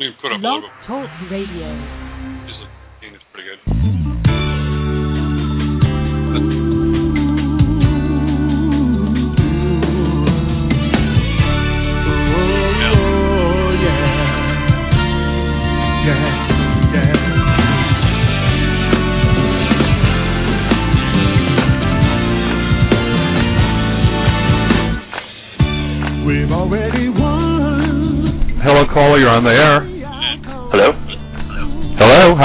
Let me put up a Blog little. Talk Radio. Just looking, it's pretty good. We've already won. Hello, caller. You're on the air.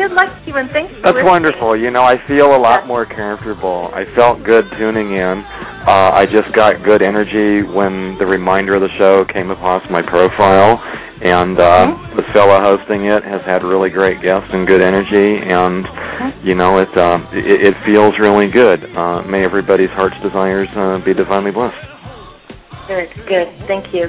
Well, good. Good luck to you, and thanks for That's listening. wonderful. You know, I feel a lot more comfortable. I felt good tuning in. Uh, I just got good energy when the reminder of the show came across my profile, and uh, the fellow hosting it has had really great guests and good energy, and you know, it uh, it, it feels really good. Uh, may everybody's heart's desires uh, be divinely blessed. Good. Good. Thank you.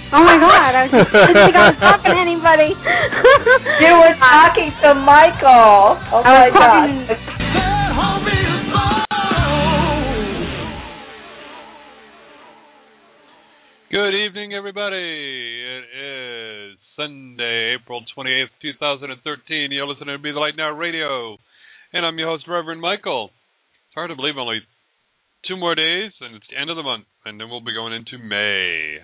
Oh my god, I was just didn't think I was talking to anybody. you were uh, talking to Michael. Oh I my was talking God. Good evening, everybody. It is Sunday, April 28th, 2013. You're listening to Be the Light Now Radio. And I'm your host, Reverend Michael. It's hard to believe only two more days, and it's the end of the month, and then we'll be going into May.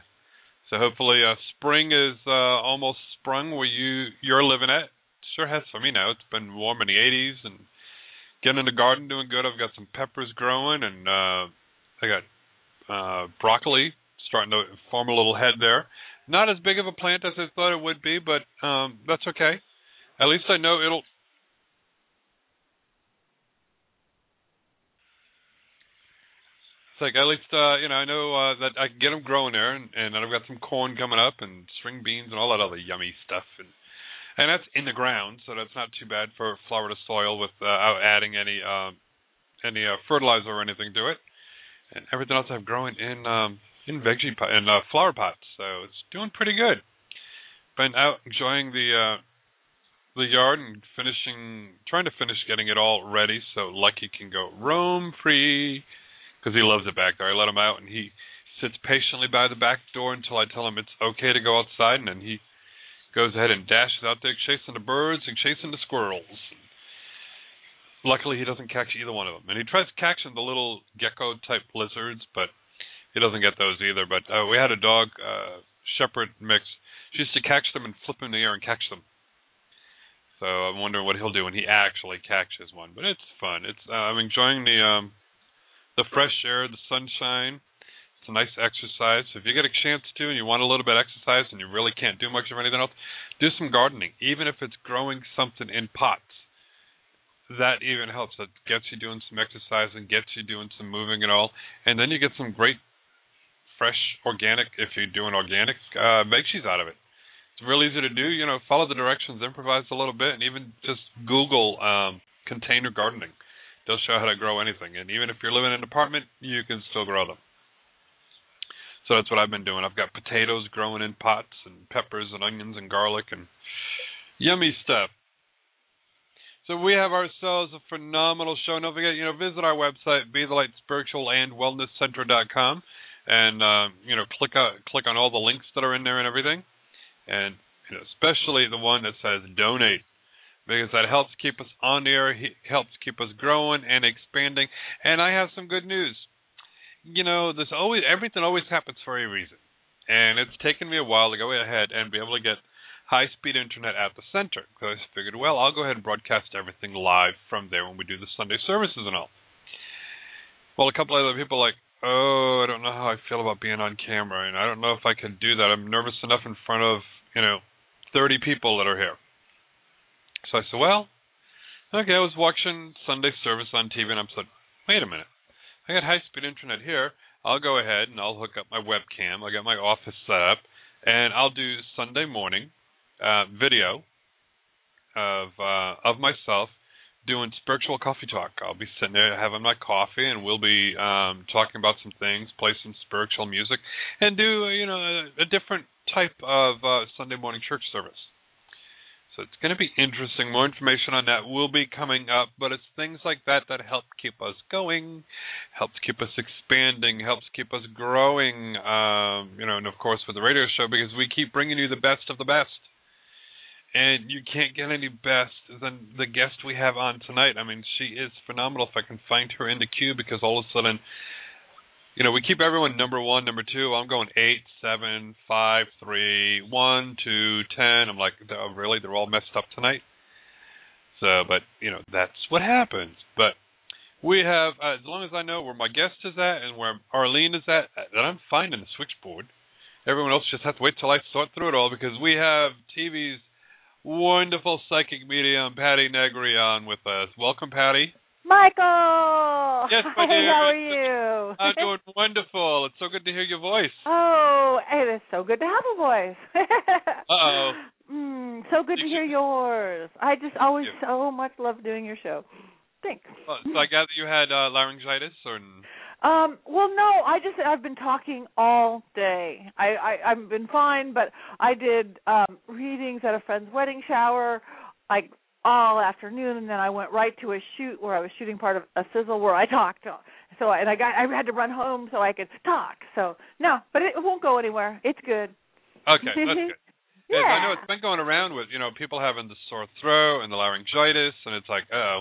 So hopefully, uh, spring is uh, almost sprung where you you're living at. Sure has for me now. It's been warm in the 80s, and getting in the garden doing good. I've got some peppers growing, and uh, I got uh, broccoli starting to form a little head there. Not as big of a plant as I thought it would be, but um, that's okay. At least I know it'll. It's like at least uh, you know I know uh, that I can get them growing there, and, and I've got some corn coming up, and string beans, and all that other yummy stuff, and and that's in the ground, so that's not too bad for Florida soil without adding any uh, any uh, fertilizer or anything to it. And everything else I've growing in um, in veggie pot in uh, flower pots, so it's doing pretty good. Been out enjoying the uh, the yard and finishing, trying to finish getting it all ready so Lucky can go roam free because he loves it back there. I let him out and he sits patiently by the back door until I tell him it's okay to go outside, and then he goes ahead and dashes out there chasing the birds and chasing the squirrels. Luckily, he doesn't catch either one of them, and he tries catching the little gecko type lizards, but he doesn't get those either. But uh, we had a dog, uh, shepherd mix. She used to catch them and flip them in the air and catch them. So I'm wondering what he'll do when he actually catches one. But it's fun. It's uh, I'm enjoying the um, the fresh air, the sunshine. It's a nice exercise. So if you get a chance to and you want a little bit of exercise and you really can't do much of anything else, do some gardening. Even if it's growing something in pots, that even helps. That gets you doing some exercise and gets you doing some moving and all. And then you get some great fresh organic if you're doing organic uh bakesheets out of it. It's real easy to do, you know, follow the directions, improvise a little bit and even just Google um container gardening. They'll show how to grow anything. And even if you're living in an apartment, you can still grow them. So that's what I've been doing. I've got potatoes growing in pots and peppers and onions and garlic and yummy stuff. So we have ourselves a phenomenal show. Don't forget, you know, visit our website, be the light spiritual and wellness center.com and um, you know click on click on all the links that are in there and everything, and you know, especially the one that says donate because that helps keep us on the air, helps keep us growing and expanding. And I have some good news. You know, there's always everything always happens for a reason, and it's taken me a while to go ahead and be able to get high speed internet at the center. So I figured, well, I'll go ahead and broadcast everything live from there when we do the Sunday services and all. Well, a couple other people like, oh, I don't know how I feel about being on camera, and I don't know if I can do that. I'm nervous enough in front of, you know, 30 people that are here. So I said, well, okay, I was watching Sunday service on TV, and I said, wait a minute. I got high speed internet here. I'll go ahead and I'll hook up my webcam. I got my office set up, and I'll do Sunday morning uh, video of uh, of myself doing spiritual coffee talk. I'll be sitting there having my coffee, and we'll be um, talking about some things, play some spiritual music, and do you know a, a different type of uh, Sunday morning church service. So it's going to be interesting. More information on that will be coming up, but it's things like that that help keep us going, helps keep us expanding, helps keep us growing. Um, you know, and of course with the radio show because we keep bringing you the best of the best and you can't get any best than the guest we have on tonight. I mean, she is phenomenal. If I can find her in the queue, because all of a sudden, you know, we keep everyone number one, number two. I'm going eight, seven, five, three, one, two, ten. I'm like, oh, really? They're all messed up tonight. So, but you know, that's what happens. But we have, uh, as long as I know where my guest is at and where Arlene is at, that I'm finding the switchboard. Everyone else just has to wait till I sort through it all because we have TV's wonderful psychic medium Patti Negri on with us. Welcome, Patti. Michael. Yes, my Hey, how are you? I'm doing wonderful. It's so good to hear your voice. Oh, it is so good to have a voice. Uh-oh. Mm, so good to hear yours. I just always so much love doing your show. Thanks. Uh, so I gather you had uh, laryngitis, or Um, well, no, I just I've been talking all day. I, I I've been fine, but I did um readings at a friend's wedding shower, like all afternoon, and then I went right to a shoot where I was shooting part of a sizzle where I talked. So and I got I had to run home so I could talk. So no, but it won't go anywhere. It's good. okay, that's good. Yeah. I know it's been going around with you know people having the sore throat and the laryngitis, and it's like, oh,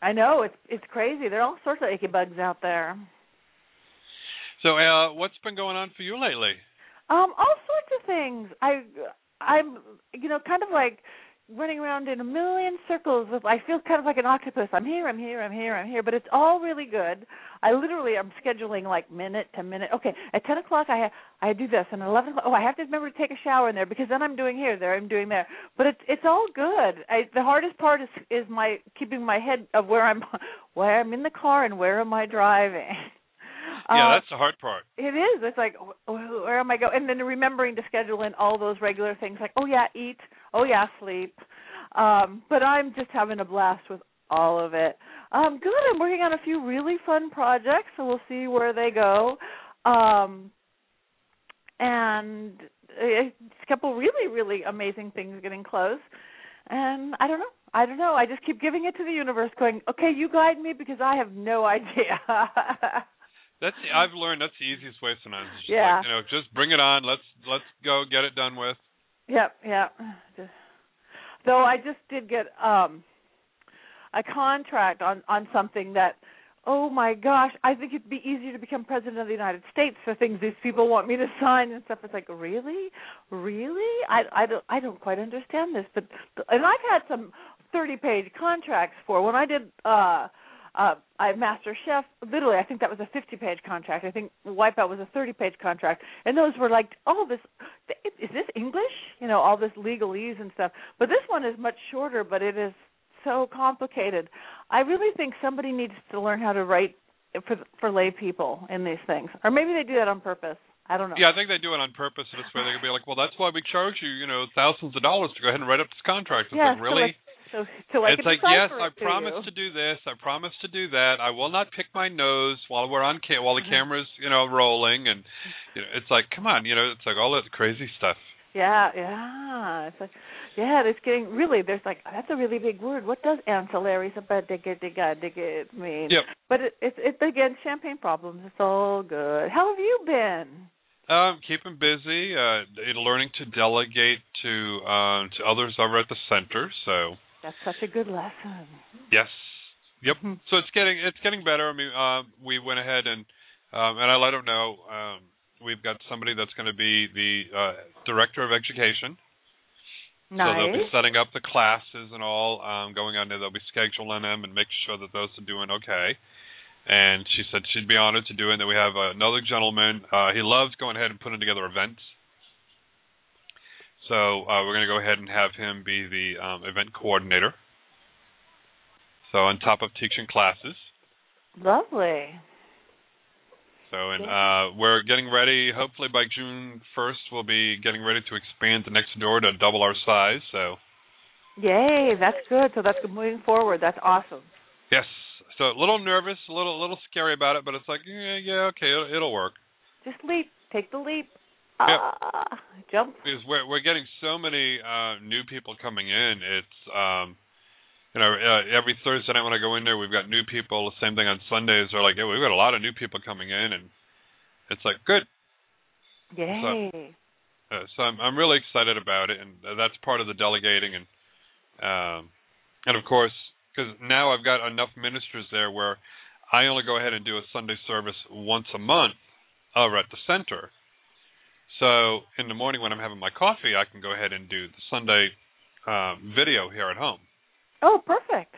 I know it's it's crazy. There are all sorts of icky bugs out there. so uh, what's been going on for you lately? Um, all sorts of things. I I'm you know kind of like running around in a million circles with I feel kind of like an octopus. I'm here, I'm here, I'm here, I'm here, but it's all really good. I literally I'm scheduling like minute to minute. Okay, at ten o'clock I ha- I do this, and at eleven o'clock oh I have to remember to take a shower in there because then I'm doing here, there I'm doing there. But it's it's all good. I, the hardest part is is my keeping my head of where I'm where I'm in the car and where am I driving. Yeah, Uh, that's the hard part. it is. It's like wh- wh- where am I going? And then remembering to schedule in all those regular things like oh yeah, eat, oh yeah, sleep. Um, but I'm just having a blast with all of it. Um, good. I'm working on a few really fun projects, so we'll see where they go. Um, and a couple really really amazing things getting close. and I don't know. I don't know. I just keep giving it to the universe, going, "Okay, you guide me," because I have no idea. That's I've learned that's the easiest way sometimes. It's just Yeah. like, you know, just bring it on. Let's let's go get it done with. Yep, yep. Just, though I just did get um a contract on on something that oh my gosh, I think it'd be easier to become president of the United States for things these people want me to sign and stuff. It's like, really? Really? I I don't I don't quite understand this, but and I've had some 30-page contracts for when I did uh uh I Master Chef literally I think that was a 50-page contract. I think Wipeout was a 30-page contract. And those were like, "Oh, this is this English?" You know, all this legalese and stuff. But this one is much shorter, but it is so complicated. I really think somebody needs to learn how to write for for lay people in these things. Or maybe they do that on purpose. I don't know. Yeah, I think they do it on purpose. This way they can be like, well, that's why we charge you, you know, thousands of dollars to go ahead and write up this contract. It's Yeah, like, really? So, like, so, so I it's can like, yes, I to promise you. to do this. I promise to do that. I will not pick my nose while we're on ca- while the Mhm. camera's, you know, rolling. And you know, it's like, come on, you know, it's like all that crazy stuff. Yeah, yeah. It's like, yeah, it's getting really. There's like that's a really big word. What does ancillary digga mean? Yep. But it, it's it's again champagne problems. It's all good. How have you been? Um, keeping busy, uh, learning to delegate to um, to others over at the center. So That's such a good lesson. yes, yep. So it's getting it's getting better. I mean, uh, we went ahead and um, and I let them know um, we've got somebody that's going to be the uh, director of education. Nice. So they'll be setting up the classes and all, um, going on there. They'll be scheduling them and making sure that those are doing okay. And she said she'd be honored to do it. And then we have another gentleman. Uh, he loves going ahead and putting together events. So uh, we're going to go ahead and have him be the um, event coordinator. So on top of teaching classes. Lovely. So and uh, we're getting ready. Hopefully by June 1st, we'll be getting ready to expand the next door to double our size. So Yay, that's good. So that's moving forward. That's awesome. yes, so a little nervous, a little a little scary about it, but it's like yeah, yeah, okay, it'll, it'll work. Just leap. Take the leap. Yep. Ah, jump. Because we're we're getting so many uh, new people coming in. It's um, you know uh, every Thursday night when I go in there, we've got new people. The same thing on Sundays. They're like, yeah, we've got a lot of new people coming in, and it's like good. Yay. Uh, so I'm I'm really excited about it, and uh, that's part of the delegating, and um, and of course, because now I've got enough ministers there where I only go ahead and do a Sunday service once a month over at the center. So in the morning when I'm having my coffee, I can go ahead and do the Sunday um, video here at home. Oh, perfect.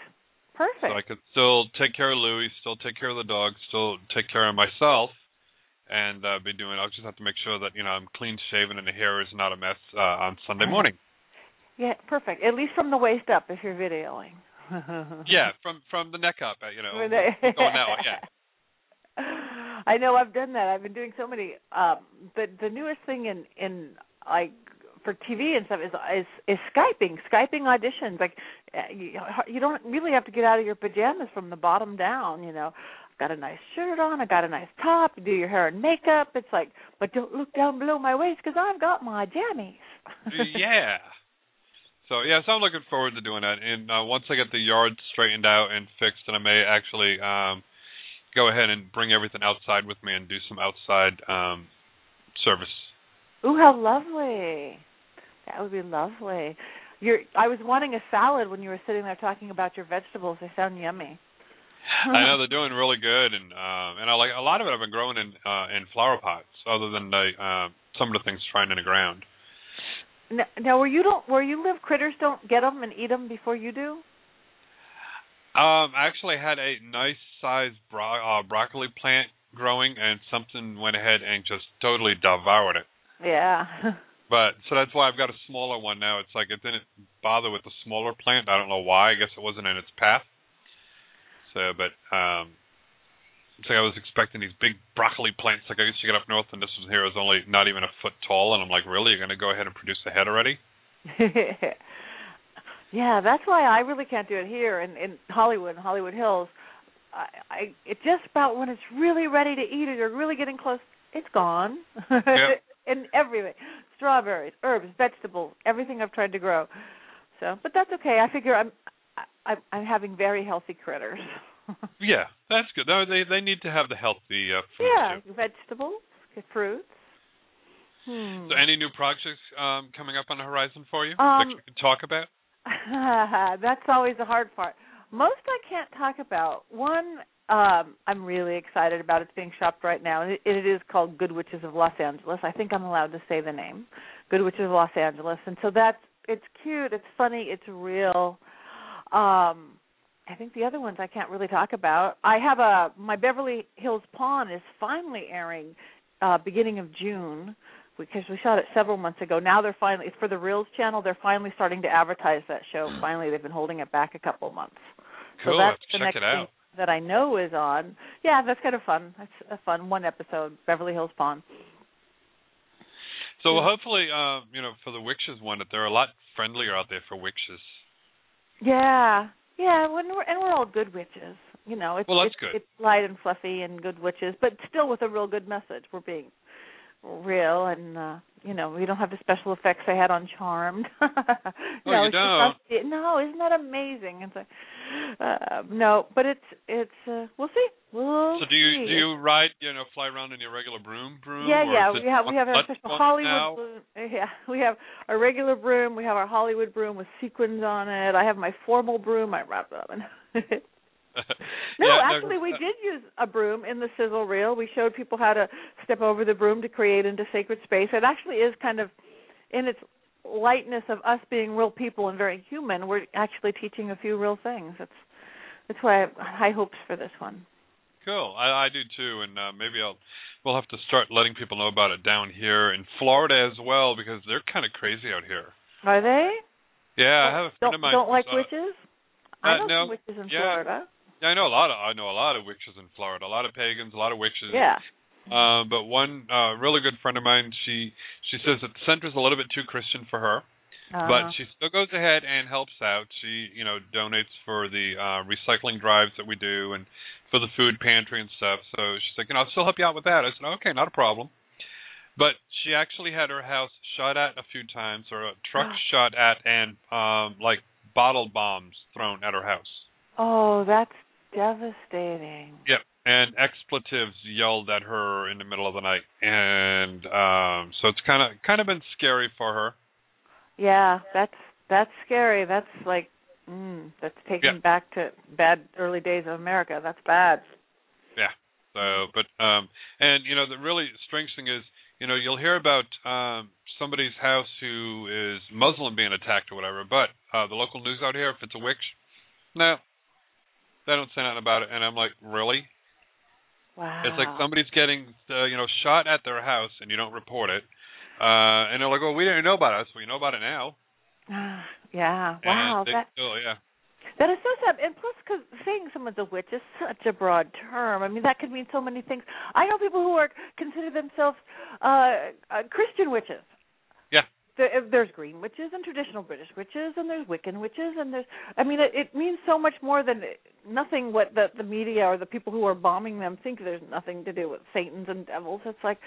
Perfect. So I could still take care of Louie, still take care of the dog, still take care of myself, and uh, be doing. I'll just have to make sure that you know I'm clean shaven and the hair is not a mess uh, on Sunday Uh-huh. morning. yeah, perfect. At least from the waist up if you're videoing. Yeah, from from the neck up, uh, you know, going that way. Yeah. I know I've done that. I've been doing so many. Um, the the newest thing in in like for TV and stuff is is is skyping, skyping auditions. Like uh, you, you don't really have to get out of your pajamas from the bottom down. You know, I've got a nice shirt on. I got a nice top. You do your hair and makeup. It's like, but don't look down below my waist because I've got my jammies. yeah. So yeah, so I'm looking forward to doing that. And uh, once I get the yard straightened out and fixed, then I may actually um, go ahead and bring everything outside with me and do some outside um, service. Ooh, how lovely! That would be lovely. You're. I was wanting a salad when you were sitting there talking about your vegetables. They sound yummy. I know they're doing really good, and uh, and I like a lot of it. I've been growing in uh, in flower pots, other than the uh, some of the things trying in the ground. Now, now, where you don't, where you live, critters don't get them and eat them before you do. Um, I actually had a nice sized bro- uh, broccoli plant growing, and something went ahead and just totally devoured it. Yeah. But so that's why I've got a smaller one now. It's like it didn't bother with the smaller plant. I don't know why. I guess it wasn't in its path. So, but um, it's like I was expecting these big broccoli plants like I used to get up north, and this one here is only not even a foot tall. And I'm like, really? You're going to go ahead and produce a head already? yeah, that's why I really can't do it here in in Hollywood, in Hollywood Hills. I, I it just about when it's really ready to eat it or really getting close, it's gone. Yep. and everything, strawberries, herbs, vegetables, everything I've tried to grow. So, but that's okay. I figure I'm I am I'm having very healthy critters. Yeah, that's good. No, they they need to have the healthy uh, food yeah, too. vegetables, fruits. Hmm. So, any new projects um, coming up on the horizon for you that Um, you can talk about? That's always the hard part. Most I can't talk about. One um I'm really excited about. It's being shopped right now. It, it is called Good Witches of Los Angeles. I think I'm allowed to say the name. Good Witches of Los Angeles. And so that's it's cute, it's funny, it's real. Um I think the other ones I can't really talk about. I have a my Beverly Hills Pawn is finally airing uh beginning of June because we shot it several months ago. Now they're finally for the Reelz channel. They're finally starting to advertise that show. Finally, they've been holding it back a couple of months. Cool. So that's the check next it out. thing that I know is on. Yeah, that's kind of fun. That's a fun one episode. Beverly Hills Pawn. So hopefully, uh, you know, for the witches one, that they're a lot friendlier out there for witches. Yeah, yeah. When we're and we're all good witches. You know, it's Well, that's it's, good. it's light and fluffy and good witches, but still with a real good message. We're being real and uh you know we don't have the special effects I had on Charmed. Oh, no, you it's just don't? us- no, isn't that amazing? It's like, uh, no, but it's it's uh, we'll see. We'll So do you see. do you ride, you know, fly around in your regular broom broom? Yeah, yeah, we have we have our special Hollywood broom. Yeah, we have our regular broom. We have our Hollywood broom with sequins on it. I have my formal broom. I wrap it up in. no, Yeah, actually, we did use a broom in the sizzle reel. We showed people how to step over the broom to create into sacred space. It actually is kind of in its lightness of us being real people and very human. We're actually teaching a few real things. That's that's why I have high hopes for this one. Cool. I, I do too, and uh, maybe I'll we'll have to start letting people know about it down here in Florida as well because they're kind of crazy out here. Are they? Yeah, I have a friend don't of mine. don't like uh, witches. uh, I know no, witches in yeah. Florida. Yeah, I know a lot of I know a lot of witches in Florida. A lot of pagans, a lot of witches. Yeah. Uh, but one uh, really good friend of mine, she she says that the center's a little bit too Christian for her, Uh-huh. but she still goes ahead and helps out. She you know donates for the uh, recycling drives that we do and for the food pantry and stuff. So she's like, you know, I'll still help you out with that. I said, okay, not a problem. But she actually had her house shot at a few times, or a truck shot at, and um like bottle bombs thrown at her house. Oh, that's devastating. Yep. And expletives yelled at her in the middle of the night, and um so it's kind of kind of been scary for her. Yeah, that's that's scary. That's like mm, that's taking Yeah. back to bad early days of America. That's bad. Yeah. So, but um, and you know the really strange thing is, you know, you'll hear about um somebody's house who is Muslim being attacked or whatever, but uh the local news out here, if it's a witch, no, they don't say nothing about it. And I'm like, really? Wow. It's like somebody's getting, uh, you know, shot at their house and you don't report it. Uh, and they're like, well, we didn't know about us. So we know about it now. yeah. Wow. They That still, yeah. that is so sad. And plus, because saying someone's a witch is such a broad term. I mean, that could mean so many things. I know people who are consider themselves uh, uh Christian witches. There, there's green witches and traditional British witches, and there's Wiccan witches, and there's. I mean, it, it means so much more than nothing. What the the media or the people who are bombing them think there's nothing to do with Satans and devils. It's like,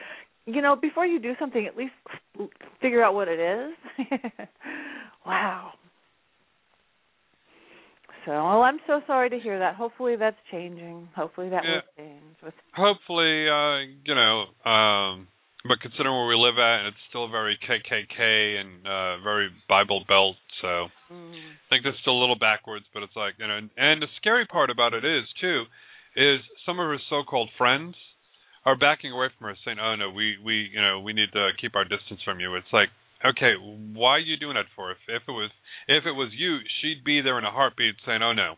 you know, before you do something, at least figure out what it is. wow. So, well, I'm so sorry to hear that. Hopefully, that's changing. Hopefully, that Yeah. will change. With Hopefully, uh, you know, um, but considering where we live at, and it's still very KKK and uh, very Bible Belt, so mm, I think that's still a little backwards. But it's like, you know, and, and the scary part about it is too, is some of her so-called friends are backing away from her, saying, "Oh no, we we you know we need to keep our distance from you." It's like, okay, why are you doing that for? If if it was if it was you, she'd be there in a heartbeat, saying, "Oh no,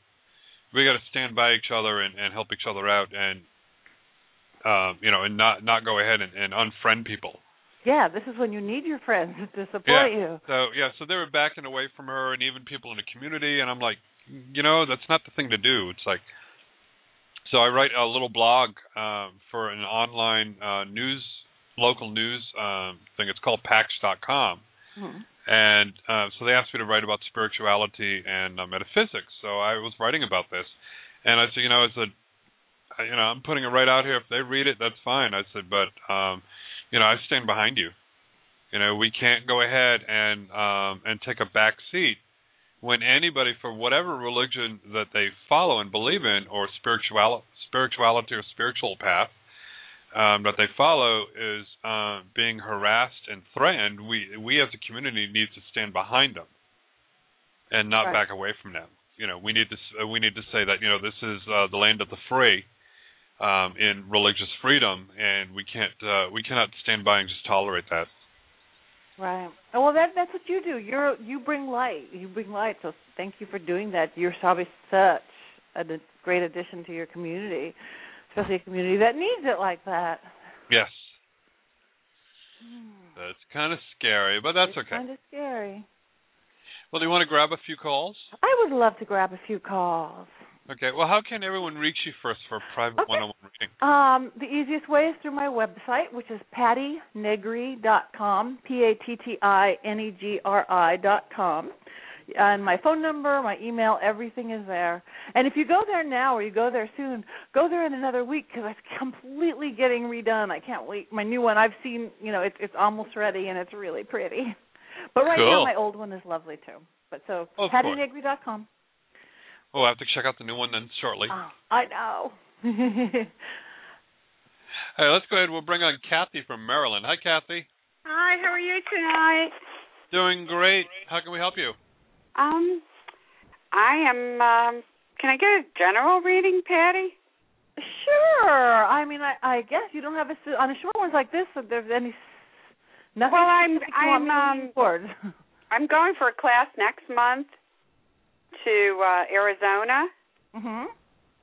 we got to stand by each other and, and help each other out, and um, you know, and not not go ahead and, and unfriend people." yeah, this is when you need your friends to support Yeah. you. So yeah, so they were backing away from her, and even people in the community. And I'm like, you know, that's not the thing to do. It's like, so I write a little blog um, for an online uh, news, local news um, thing. It's called Patch.com, Hmm. and uh, so they asked me to write about spirituality and uh, metaphysics. So I was writing about this, and I said, you know, said, I- you know, I'm putting it right out here. If they read it, that's fine. I said, but um, you know, I stand behind you. You know, we can't go ahead and um, and take a back seat when anybody, for whatever religion that they follow and believe in, or spirituality, spirituality or spiritual path um, that they follow, is uh, being harassed and threatened, we we as a community need to stand behind them and not Right. back away from them. You know, we need to we need to say that you know this is uh, the land of the free um, in religious freedom, and we can't uh, we cannot stand by and just tolerate that. Right. Oh, well, that that's what you do. You're you bring light. You bring light. So thank you for doing that. You're probably such a great addition to your community, especially a community that needs it like that. Yes, that's kind of scary, but that's Hmm. it's okay. Kind of scary. Well, do you want to grab a few calls? I would love to grab a few calls. Okay. Well, how can everyone reach you first for a private Okay. one-on-one reading? Um, the easiest way is through my website, which is pattinegri.com, P-A-T-T-I-N-E-G-R-I dot com. And my phone number, my email, everything is there. And if you go there now or you go there soon, go there in another week because it's completely getting redone. I can't wait. My new one, I've seen, you know, it's it's almost ready and it's really pretty. But right now, my old one is lovely too. But so, pattinegri.com. Oh, I have to check out the new one then shortly. Oh, I know. Hey, let's go ahead. We'll bring on Kathy from Maryland. Hi, Kathy. Hi, how are you tonight? Doing great. How can we help you? Um, I am. Um, can I get a general reading, Patti? Sure. I mean, I I guess you don't have a s- on a short ones like this. If there's any s- nothing. Well, I'm- specific you want I'm, me to um. I'm going for a class next month to uh, Arizona, mhm.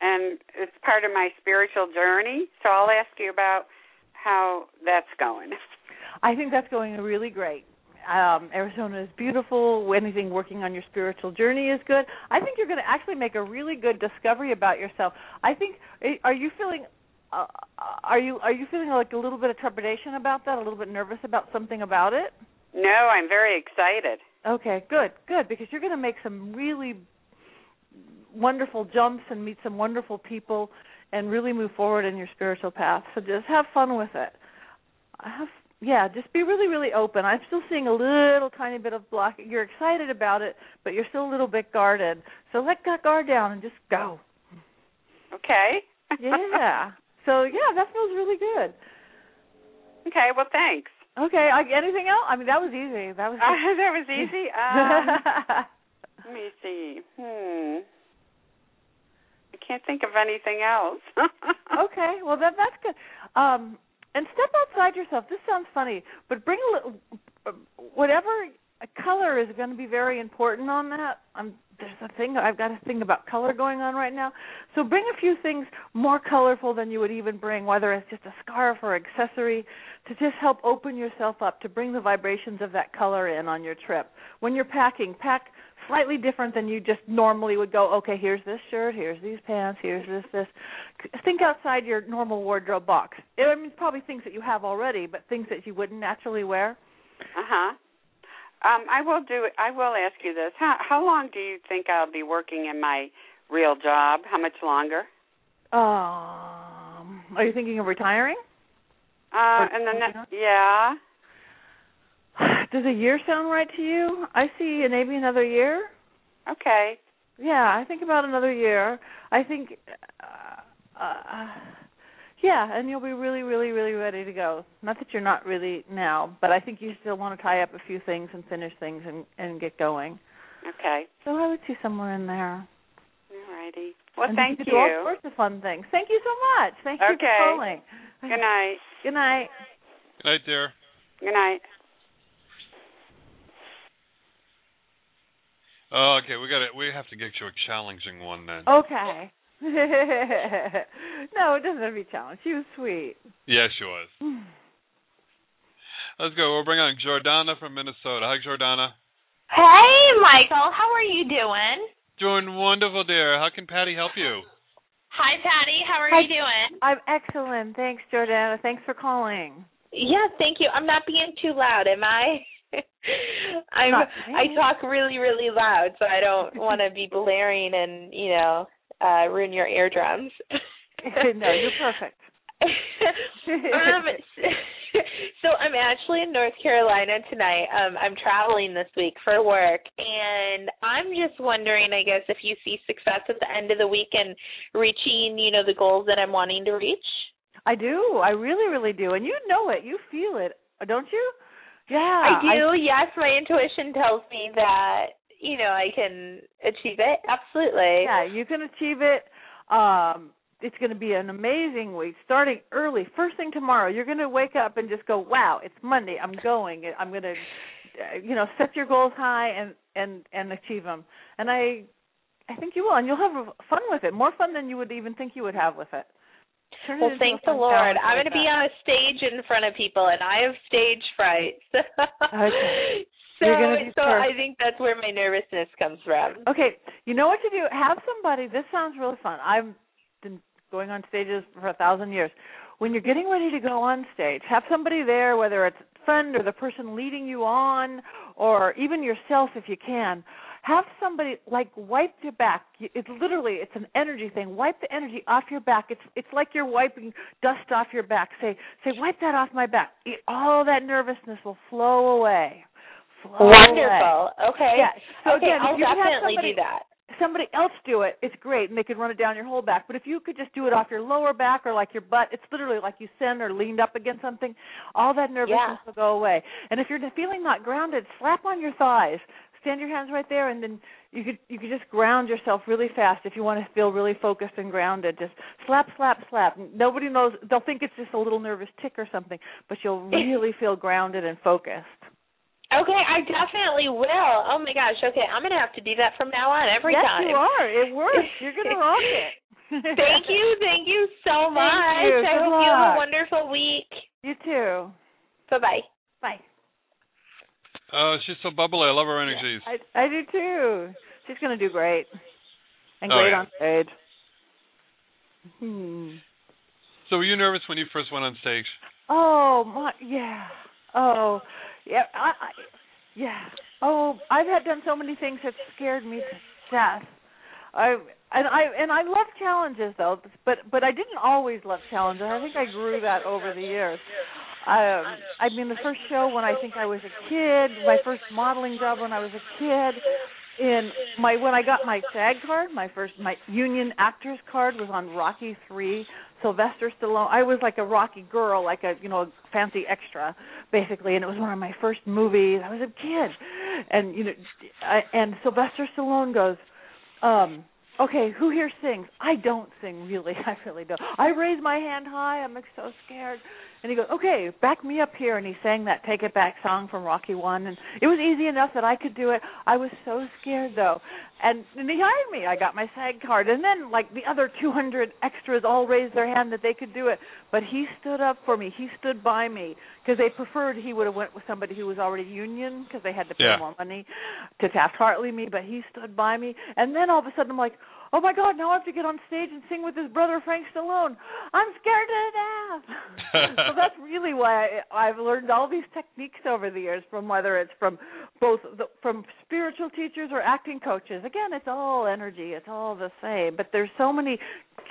and it's part of my spiritual journey. So I'll ask you about how that's going. I think that's going really great. Um, Arizona is beautiful. Anything working on your spiritual journey is good. I think you're going to actually make a really good discovery about yourself. I think. eh, Are you feeling? Uh, are you are you feeling like a little bit of trepidation about that? A little bit nervous about something about it? No, I'm very excited. Okay, good, good, because you're going to make some really wonderful jumps and meet some wonderful people and really move forward in your spiritual path. So just have fun with it. Have yeah, just be really, really open. I'm still seeing a little tiny bit of block. You're excited about it, but you're still a little bit guarded. So let that guard down and just go. Okay. Yeah. so yeah, that feels really good. okay. Well, thanks. Okay. I, anything else? I mean, that was easy. That was. Uh, that was easy. Um, let me see. Hmm. I can't think of anything else. okay, well that that's good. Um, and step outside yourself. This sounds funny, but bring a little, whatever color is going to be very important on that. Um, there's a thing I've got a thing about color going on right now. So bring a few things more colorful than you would even bring, whether it's just a scarf or accessory, to just help open yourself up to bring the vibrations of that color in on your trip. When you're packing, pack slightly different than you just normally would go. Okay, here's this shirt, here's these pants, here's this this. Think outside your normal wardrobe box. I mean, probably things that you have already, but things that you wouldn't naturally wear. Uh huh. Um, I will do. I will ask you this. How how long do you think I'll be working in my real job? How much longer? Um, are you thinking of retiring? Uh, and then that, yeah. Does a year sound right to you? I see maybe another year. Okay. Yeah, I think about another year. I think, uh, uh, yeah, and you'll be really, really, really ready to go. Not that you're not really now, but I think you still want to tie up a few things and finish things and and get going. Okay. So I would see somewhere in there. All righty. Well, and thank you. you. Could do all sorts of fun things. Thank you so much. Thank you for calling. Good night. Good night. Good night, dear. Good night. Oh, okay, we got it. We have to get you a challenging one then. Okay. no, it doesn't have to be challenged. She was sweet. Yeah, she was. Let's go. We'll bring on Jordana from Minnesota. Hi, Jordana. Hey, Michael. How are you doing? Doing wonderful, dear. How can Patti help you? Hi, Patti. How are Hi. you doing? I'm excellent. Thanks, Jordana. Thanks for calling. Yeah, thank you. I'm not being too loud, am I? I'm I talk really, really loud, so I don't want to be blaring and you know uh ruin your eardrums. no, you're perfect. um, So I'm actually in North Carolina tonight. Um, I'm traveling this week for work, and I'm just wondering, I guess, if you see success at the end of the week and reaching, you know, the goals that I'm wanting to reach. I do. I really, really do. And you know it. You feel it, don't you? Yeah. I do. yes, my intuition tells me that you know I can achieve it. Absolutely. Yeah, you can achieve it. Um, it's going to be an amazing week starting early first thing tomorrow you're going to wake up and just go wow it's monday i'm going i'm going to uh, you know set your goals high and and and achieve them and i i think you will and you'll have fun with it more fun than you would even think you would have with it Turn well, it thank the Lord. I'm going to be on a stage in front of people, and I have stage fright. Okay. So, You're gonna be so. I think that's where my nervousness comes from. Okay, you know what to do. Have somebody. This sounds really fun. I've been going on stages for a thousand years. When you're getting ready to go on stage, have somebody there, whether it's a friend or the person leading you on, or even yourself if you can. Have somebody like wipe your back. It's literally it's an energy thing. Wipe the energy off your back. It's it's like you're wiping dust off your back. Say say wipe that off my back. All that nervousness will flow away. Away. Wonderful. Okay. Yeah. So okay, again, I'll you could have definitely somebody- do that. somebody else do it, it's great, and they could run it down your whole back. But if you could just do it off your lower back or like your butt, it's literally like you send or leaned up against something. All that nervousness Yeah. will go away. And if you're feeling not grounded, slap on your thighs. Stand your hands right there, and then you could you could just ground yourself really fast if you want to feel really focused and grounded. Just slap, slap, slap. Nobody knows. They'll think it's just a little nervous tick or something, but you'll really feel grounded and focused. Okay, I definitely will. Oh my gosh. Okay, I'm gonna have to do that from now on every yes, time. you are. It works. You're gonna rock it. thank you, thank you so Thank much. you. I Good hope you have a wonderful week. You too. Bye bye. Bye. Oh, she's so bubbly. I love her energies. I I do too. She's gonna do great. And Oh, great yeah. on stage. Hmm. So were you nervous when you first went on stage? Oh my yeah. Oh yeah. I, I yeah. Oh, I've had done so many things that scared me to death. I and I and I love challenges though, but but I didn't always love challenges. I think I grew that over the years. Um, I mean, the first show when I think I was a kid, my first modeling job when I was a kid, in my when I got my SAG card, my first my union actors card was on Rocky Three. Sylvester Stallone. I was like a Rocky girl, like a you know fancy extra, basically, and it was one of my first movies. I was a kid, and you know, I, and Sylvester Stallone goes, um, "Okay, who here sings? I don't sing really. I really don't. I raise my hand high. I'm like so scared." And he goes, "Okay, back me up here." And he sang that "Take It Back" song from Rocky One, and it was easy enough that I could do it. I was so scared though, and, and he hired me. I got my SAG card, and then like the other 200 extras all raised their hand that they could do it, but he stood up for me. He stood by me because they preferred he would have went with somebody who was already union because they had to pay Yeah. more money to Taft Hartley me, but he stood by me. And then all of a sudden I'm like, oh my God, now I have to get on stage and sing with his brother Frank Stallone. I'm scared to death. so that's really why I, I've learned all these techniques over the years, from whether it's from both the, from spiritual teachers or acting coaches. Again, it's all energy. It's all the same. But there's so many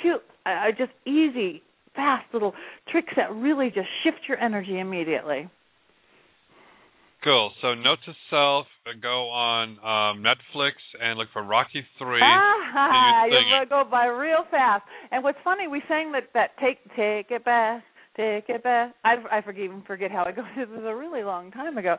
cute, uh, just easy, fast little tricks that really just shift your energy immediately. Cool. So note to self: uh, go on um, Netflix and look for Rocky Three. Ah, you sing you'll it. go by real fast. And what's funny, we sang that that take take it back, take it back. I I forget even forget how it goes. It was a really long time ago.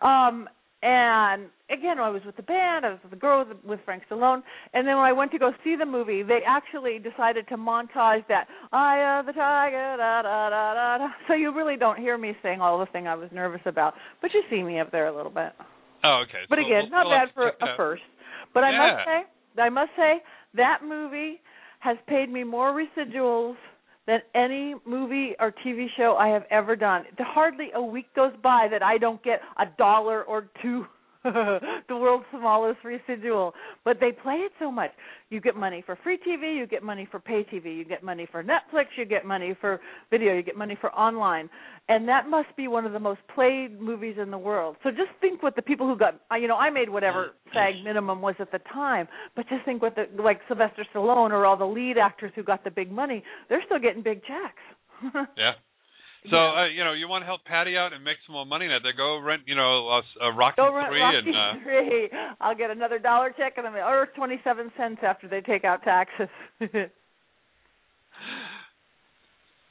Um, and again, I was with the band. I was with the girl with, Frank Stallone. And then when I went to go see the movie, they actually decided to montage that "Eye of the Tiger." Da, da, da, da, da. So you really don't hear me sing all the thing I was nervous about, but you see me up there a little bit. Oh, okay. But So again, we'll- not we'll bad for a first. But I must say, I must say that movie has paid me more residuals than any movie or TV show I have ever done. Hardly a week goes by that I don't get a dollar or two. the world's smallest residual. But they play it so much. You get money for free TV, you get money for pay TV, you get money for Netflix, you get money for video, you get money for online. And that must be one of the most played movies in the world. So just think what the people who got, you know, I made whatever mm. SAG minimum was at the time, but just think what the, like Sylvester Stallone or all the lead actors who got the big money, they're still getting big checks. Yeah. So Yeah. uh, you know, you want to help Patti out and make some more money that they go rent, you know, a, a Rocky Go rent Three Rocky and uh, Three. I'll get another dollar check and I'm or twenty seven cents after they take out taxes. okay.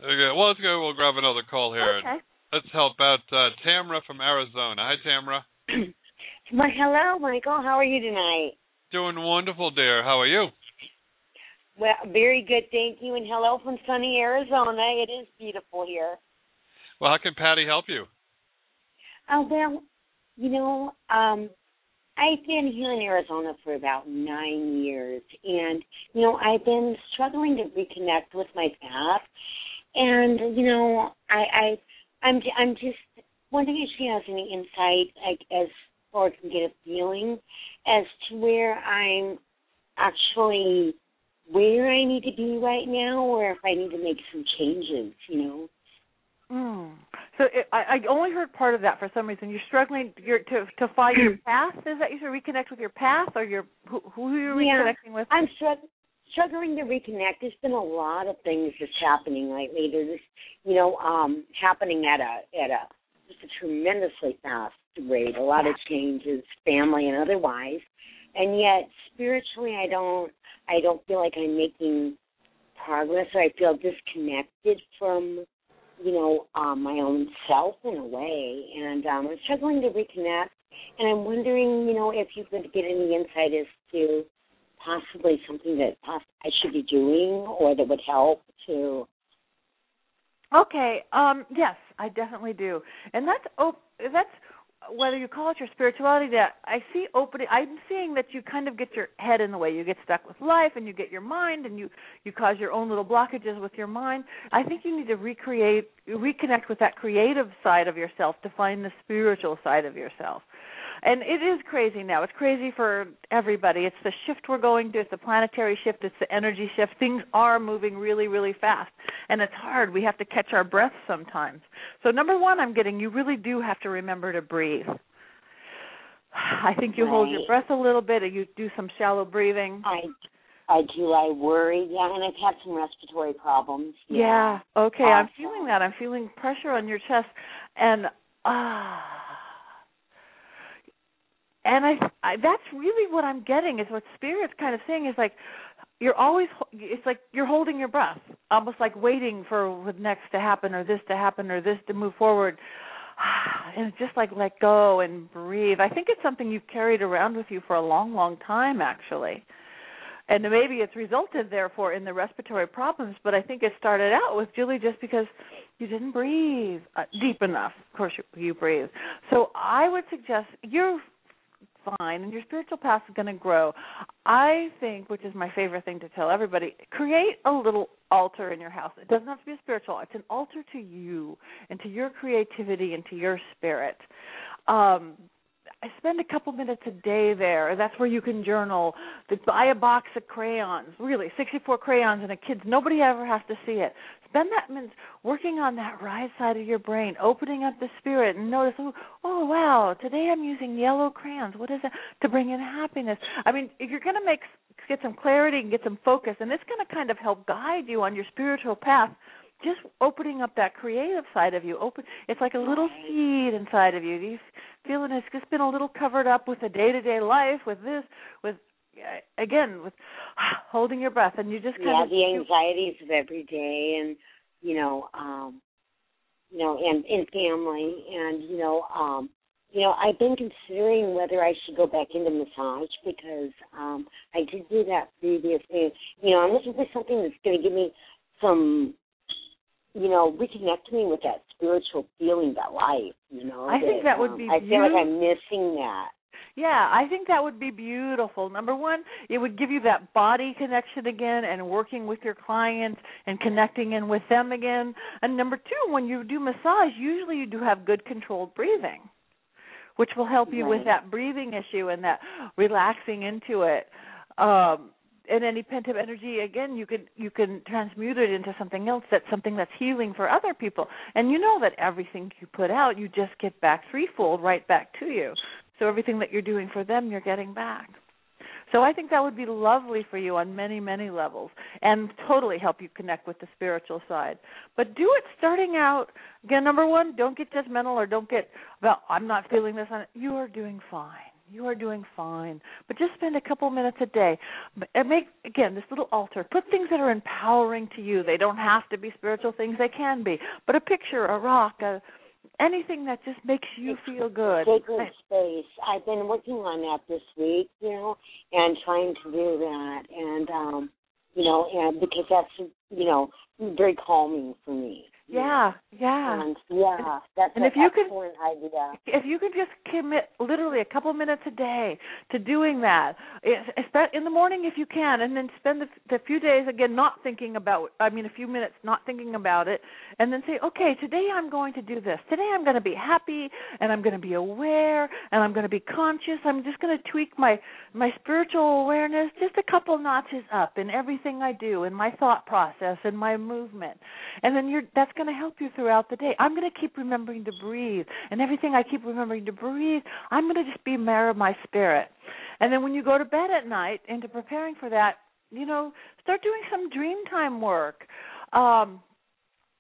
Well, let's go. We'll grab another call here. okay. Let's help out uh, Tamra from Arizona. Hi, Tamra. Well, hello, Michael. How are you tonight? Doing wonderful, dear. How are you? Well, very good, thank you. And hello from sunny Arizona. It is beautiful here. Well, how can Patti help you? Oh well, you know, um, I've been here in Arizona for about nine years, and you know, I've been struggling to reconnect with my past. And you know, I, I, I'm, I'm just wondering if she has any insight, like as or can get a feeling as to where I'm actually where I need to be right now, or if I need to make some changes. You know. Mm. So it, I, I only heard part of that for some reason. You're struggling you're, to to find your path. Is that you should reconnect with your path, or your who, who are you Yeah. reconnecting with? I'm strugg- struggling to reconnect. There's been a lot of things that's happening lately. There's, you know, um, happening at a at a just a tremendously fast rate. A lot of changes, family and otherwise, and yet spiritually, I don't I don't feel like I'm making progress. Or I feel disconnected from you know um, my own self in a way, and um, I'm struggling to reconnect. And I'm wondering, you know, if you could get any insight as to possibly something that poss- I should be doing or that would help to. Okay. Um. Yes, I definitely do, and that's op- that's whether you call it your spirituality. That I see opening. I'm seeing that you kind of get your head in the way. You get stuck with life, and you get your mind, and you you cause your own little blockages with your mind. I think you need to recreate, reconnect with that creative side of yourself to find the spiritual side of yourself. And it is crazy now. It's crazy for everybody. It's the shift we're going to. It's the planetary shift. It's the energy shift. Things are moving really, really fast, and it's hard. We have to catch our breath sometimes. So number one, I'm getting you really do have to remember to breathe. I think you hold your breath a little bit, and you do some shallow breathing. I I do. I worry. Yeah, and I've had some respiratory problems. Yeah. Okay, I'm feeling that. I'm feeling pressure on your chest, and ah. And I, I that's really what I'm getting is what spirit's kind of saying is like you're always it's like you're holding your breath almost like waiting for what next to happen or this to happen or this to move forward. And just like let go and breathe. I think it's something you've carried around with you for a long long time actually. And maybe it's resulted therefore in the respiratory problems but i think it started out with julie just because you didn't breathe uh, deep enough. Of course you, you breathe. So i would suggest you're fine and your spiritual path is going to grow i think which is my favorite thing to tell everybody create a little altar in your house it doesn't have to be a spiritual it's an altar to you and to your creativity and to your spirit um I spend a couple minutes a day there. That's where you can journal. Buy a box of crayons, really, 64 crayons, and the kids, nobody ever has to see it. Spend that means working on that right side of your brain, opening up the spirit, and notice, oh, oh wow, today I'm using yellow crayons. What is that? To bring in happiness. I mean, if you're going to make get some clarity and get some focus, and it's going to kind of help guide you on your spiritual path just opening up that creative side of you open it's like a little seed inside of you you feeling it's just been a little covered up with the day to day life with this with again with holding your breath and you just kind of. yeah, of the anxieties of every day, and you know, um, you know, and and family, and you know, um, you know, I've been considering whether I should go back into massage because um I did do that previously. You know, I'm looking for something that's going to give me some you know, reconnect me with that spiritual feeling, that life. You know, I think that would um, be I feel like. I'm missing that. Yeah, I think that would be beautiful. Number one, it would give you that body connection again and working with your clients and connecting in with them again. And number two, when you do massage, usually you do have good controlled breathing, which will help you with that breathing issue and that relaxing into it. Um and any pent up energy again you can you can transmute it into something else that's something that's healing for other people and you know that everything you put out you just get back threefold right back to you so everything that you're doing for them you're getting back So I think that would be lovely for you on many, many levels and totally help you connect with the spiritual side. But do it starting out again number 1, don't get judgmental or don't get well, I'm not feeling this you are doing fine. You are doing fine. But just spend a couple minutes a day. And make again this little altar. Put things that are empowering to you. They don't have to be spiritual things, they can be. But a picture, a rock, a anything that just makes you feel good. Sacred space. I've been working on that this week, you know, and trying to do that, and um, you know, and because that's you know very calming for me. Yeah, yeah. And yeah, that's and if you excellent idea. If you could just commit literally a couple minutes a day to doing that, eh, in the morning if you can, and then spend the, the few days again not thinking about. I mean, a few minutes not thinking about it, and then say, okay, today I'm going to do this. Today I'm going to be happy, and I'm going to be aware, and I'm going to be conscious. I'm just going to tweak my my spiritual awareness just a couple notches up in everything I do, in my thought process, in my movement, and then you're that's going to help you throughout the day. I'm going to keep remembering to breathe, and everything I keep remembering to breathe, I'm going to just be aware of my spirit. And then when you go to bed at night, into preparing for that, you know, start doing some dream time work. Um,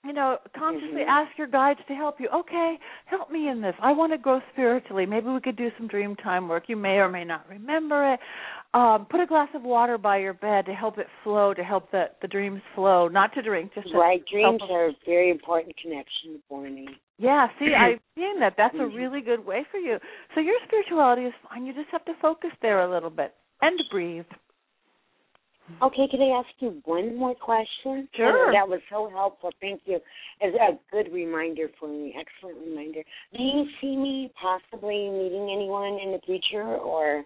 you know, consciously Mhm. ask your guides to help you. Okay, help me in this. I want to grow spiritually. Maybe we could do some dream time work. You may or may not remember it. Um, put a glass of water by your bed to help it flow, to help the the dreams flow. Not to drink, just to Right, dreams are a very important connection for me. yeah, see, I've seen that. That's a Mhm. really good way for you. So your spirituality is fine. You just have to focus there a little bit and breathe. Okay, can I ask you one more question? Sure. That was so helpful. Thank you. As a good reminder for me, excellent reminder. Do you see me possibly meeting anyone in the future or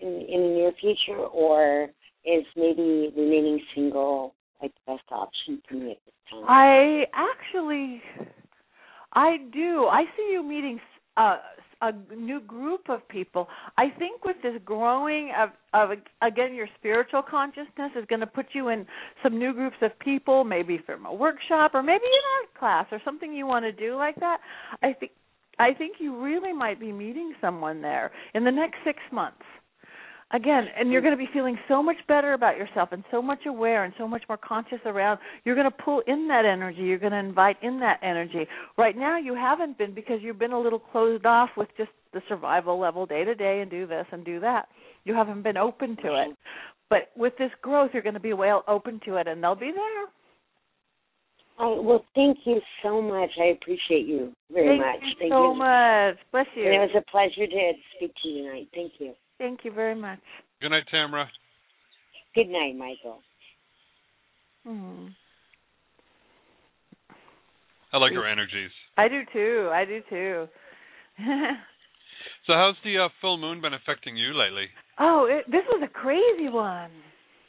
in, in the near future, or is maybe remaining single like the best option for me at this time? I actually, I do. I see you meeting uh, a new group of people. I think with this growing of, of again, your spiritual consciousness is going to put you in some new groups of people, maybe from a workshop or maybe an art class or something you want to do like that. I think I think you really might be meeting someone there in the next six months. Again, and you're going to be feeling so much better about yourself and so much aware and so much more conscious around. You're going to pull in that energy. You're going to invite in that energy. Right now, you haven't been because you've been a little closed off with just the survival level day to day and do this and do that. You haven't been open to it. But with this growth, you're going to be well open to it, and they'll be there. Oh, well, thank you so much. I appreciate you very Thank much. you thank so you. So much. Bless you. And it was a pleasure to speak to you tonight. Thank you. Thank you very much. Good night, Tamara. Good night, Michael. Hmm. I like her energies. I do too. I do too. So, how's the uh, full moon been affecting you lately? oh, it, this was a crazy one.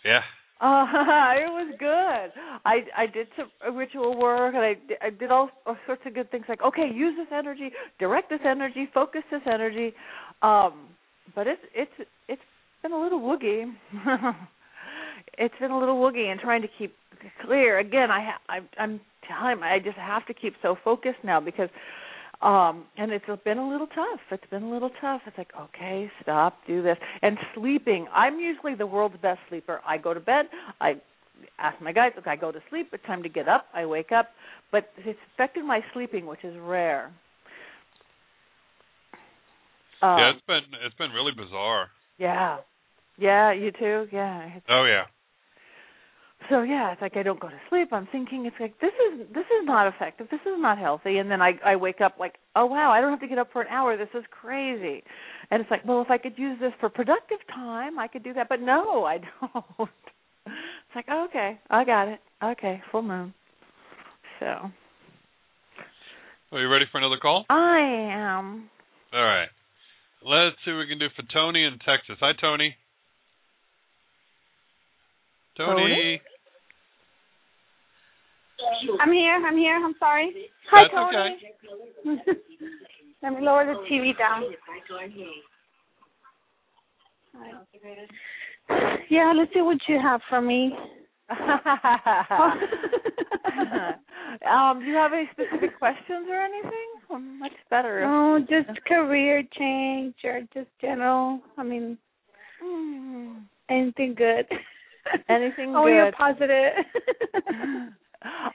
Yeah. Uh, it was good. I I did some ritual work and I I did all, all sorts of good things like okay, use this energy, direct this energy, focus this energy. Um, but it's it's it's been a little woogie. it's been a little woogie and trying to keep clear. Again, I ha- I I'm telling I just have to keep so focused now because um and it's been a little tough. It's been a little tough. It's like okay stop do this. And sleeping i'm usually the world's best sleeper. I go to bed i ask my guys look i go to sleep it's time to get up i wake up. But it's affected my sleeping which is rare um, yeah, it's been it's been really bizarre. yeah. Yeah you too? Yeah Oh yeah. so yeah it's like i don't go to sleep. I'm thinking it's like this is this is not effective. This is not healthy. And then i i wake up like oh wow i don't have to get up for an hour. This is crazy. And it's like well if i could use this for productive time i could do that. But no i don't. It's like oh, okay i got it. Okay full moon. So. Are you ready for another call? i am. All right. Let's see what we can do for Tony in Texas. Hi, Tony. Tony. I'm here. I'm here. I'm sorry. That's Hi, Tony. Let me lower the TV down. Yeah, let's see what you have for me. um do you have any specific questions or anything much better Oh, just career change or just general. I mean, Mm. Anything good? Anything oh, good. you're positive.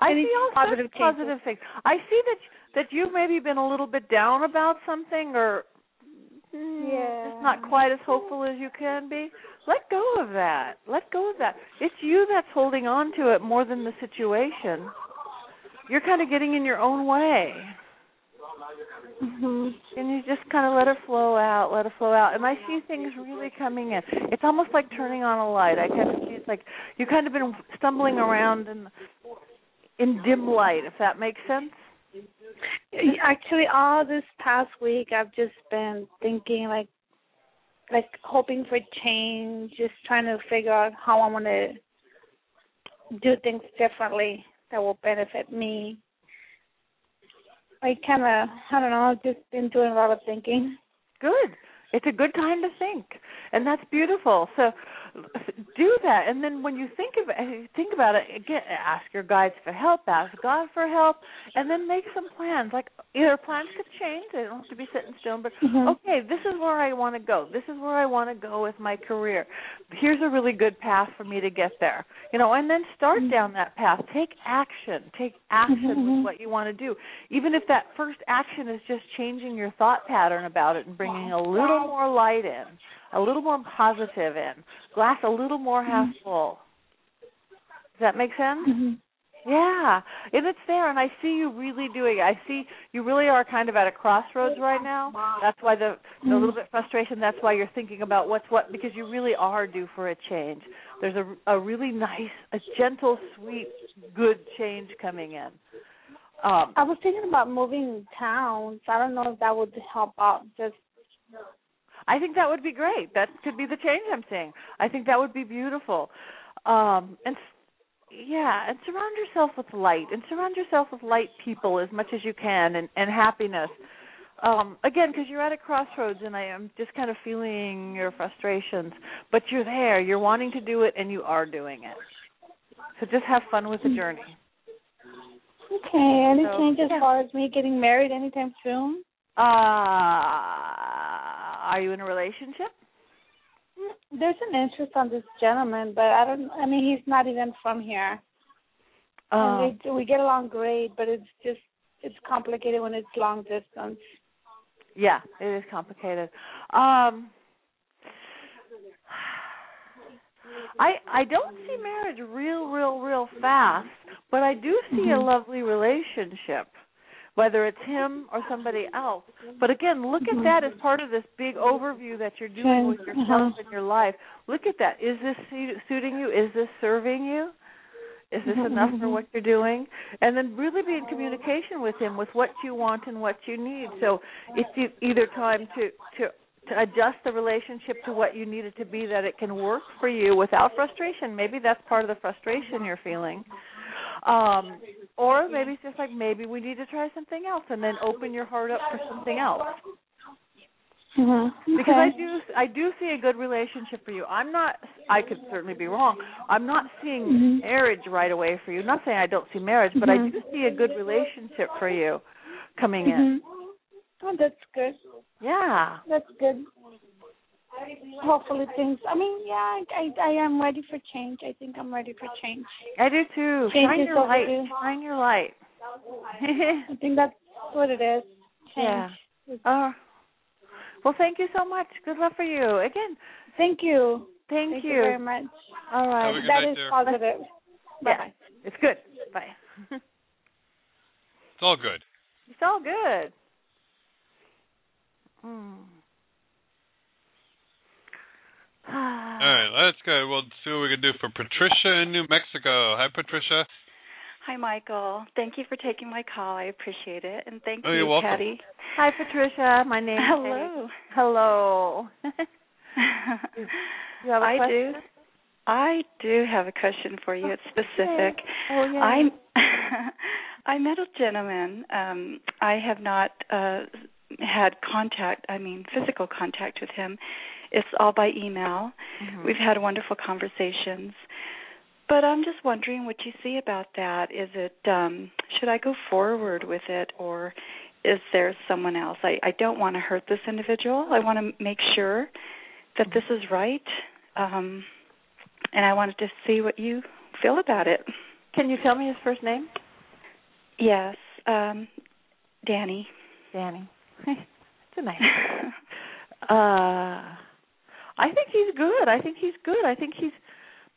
I Any see all positive positive things. I see that that you've maybe been a little bit down about something, or mm, Yeah. just not quite as hopeful as you can be. Let go of that. Let go of that. It's you that's holding on to it more than the situation. You're kind of getting in your own way. hmm And you just kind of let it flow out, let it flow out. And I see things really coming in. It's almost like turning on a light. I kind of see it's like you kind of been stumbling around in in dim light, if that makes sense. Actually, all this past week, I've just been thinking like, like hoping for change, just trying to figure out how I want to do things differently that will benefit me. I kind of, I don't know, I've just been doing a lot of thinking. Good. It's a good time to think, and that's beautiful. So do that, and then when you think of it, think about it again. Ask your guides for help. Ask God for help, and then make some plans. Like either plans could change; they don't have to be set in stone. But Mhm. okay, this is where I want to go. This is where I want to go with my career. Here's a really good path for me to get there. You know, and then start down that path. Take action. Take action with Mhm. what you want to do, even if that first action is just changing your thought pattern about it and bringing a little more light in, a little more positive in, glass a little more half full. Does that make sense? Mhm. Yeah, and it's there, and I see you really doing it. I see you really are kind of at a crossroads right now. That's why the the little bit frustration. That's why you're thinking about what's what because you really are due for a change. There's a a really nice, a gentle, sweet, good change coming in. Um, I was thinking about moving towns. I don't know if that would help out. Just I think that would be great. That could be the change I'm seeing. I think that would be beautiful. Um, and yeah, and surround yourself with light, and surround yourself with light people as much as you can, and, and happiness. Um, again, because you're at a crossroads, and I am just kind of feeling your frustrations, but you're there. You're wanting to do it, and you are doing it. So just have fun with the journey. okay. Any So, change as yeah. far as me getting married anytime soon? Uh, are you in a relationship? There's an interest on this gentleman, but I don't. I mean, he's not even from here. Um, And we we get along great, but it's just it's complicated when it's long distance. Yeah, it is complicated. Um I I don't see marriage real real real fast, but I do see a Mhm. lovely relationship whether it's him or somebody else. But again, look at that as part of this big overview that you're doing with yourself uh-huh. and your life. Look at that. Is this suiting you? Is this serving you? Is this enough for what you're doing? And then really be in communication with him with what you want and what you need. So it's either time to to to adjust the relationship to what you need it to be that it can work for you without frustration. Maybe that's part of the frustration you're feeling. Um or maybe it's just like maybe we need to try something else and then open your heart up for something else Mm-hmm. because I do I do see a good relationship for you. I'm not I could certainly be wrong. I'm not seeing Mhm. marriage right away for you. Not saying I don't see marriage, but I Mhm. do see a good relationship for you coming in. Mhm. Oh, that's good. Yeah. That's good. Hopefully things. I mean, yeah, I, I I am ready for change. I think I'm ready for change. I do too. Change Shine is your light. overdue. Shine your light. I think that's what it is. yeah. Change. Uh, well, thank you so much. Good luck for you. Again, Thank you. thank, Thank you. you very much. All right. Have a good That night, is dear. positive. Yeah. It's good. Bye. It's all good. It's all good. Mm. All right, let's go. We'll see what we can do for Patricia in New Mexico. Hi, Patricia. Hi, Michael. Thank you for taking my call. I appreciate it, and thank Oh, you, you're welcome. Patti. Hi, Patricia. My name is Hello. Kate. Hello. you have a I question? do. I do have a question for you. It's specific. Oh, yeah. I I met a gentleman. Um, I have not uh, had contact. I mean, physical contact with him. It's all by email. Mhm. We've had wonderful conversations. But I'm just wondering what you see about that. Is it um should I go forward with it or is there someone else? I, I don't want to hurt this individual. I want to make sure that this is right. Um and I wanted to see what you feel about it. Can you tell me his first name? Yes, um, Danny. Danny. it's a nice. name. uh, I think he's good. I think he's good. I think he's.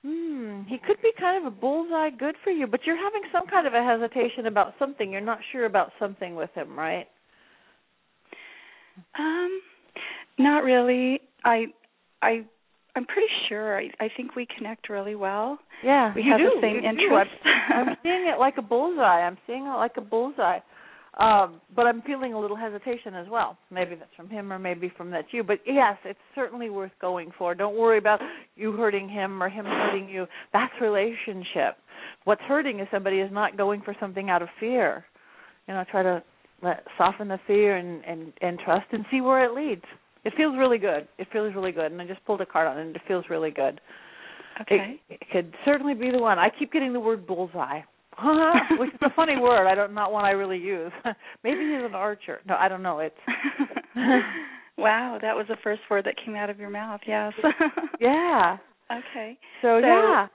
Hmm, he could be kind of a bullseye good for you, but you're having some kind of a hesitation about something. You're not sure about something with him, right? Um, not really. I, I, I'm pretty sure. I, I think we connect really well. Yeah, we have do. the same you interests. I'm, I'm seeing it like a bullseye. I'm seeing it like a bullseye. Um, but I'm feeling a little hesitation as well. Maybe that's from him or maybe from that you. But yes, it's certainly worth going for. Don't worry about you hurting him or him hurting you. That's relationship. What's hurting is somebody is not going for something out of fear. You know, try to let soften the fear and and and trust and see where it leads. It feels really good. It feels really good, and I just pulled a card on it, and it feels really good. Okay. It, it could certainly be the one. I keep getting the word bullseye. which is a funny word. I don't not one I really use. Maybe he's an archer. No, I don't know. It's wow, that was the first word that came out of your mouth. Yes. yeah. Okay. So, So, yeah,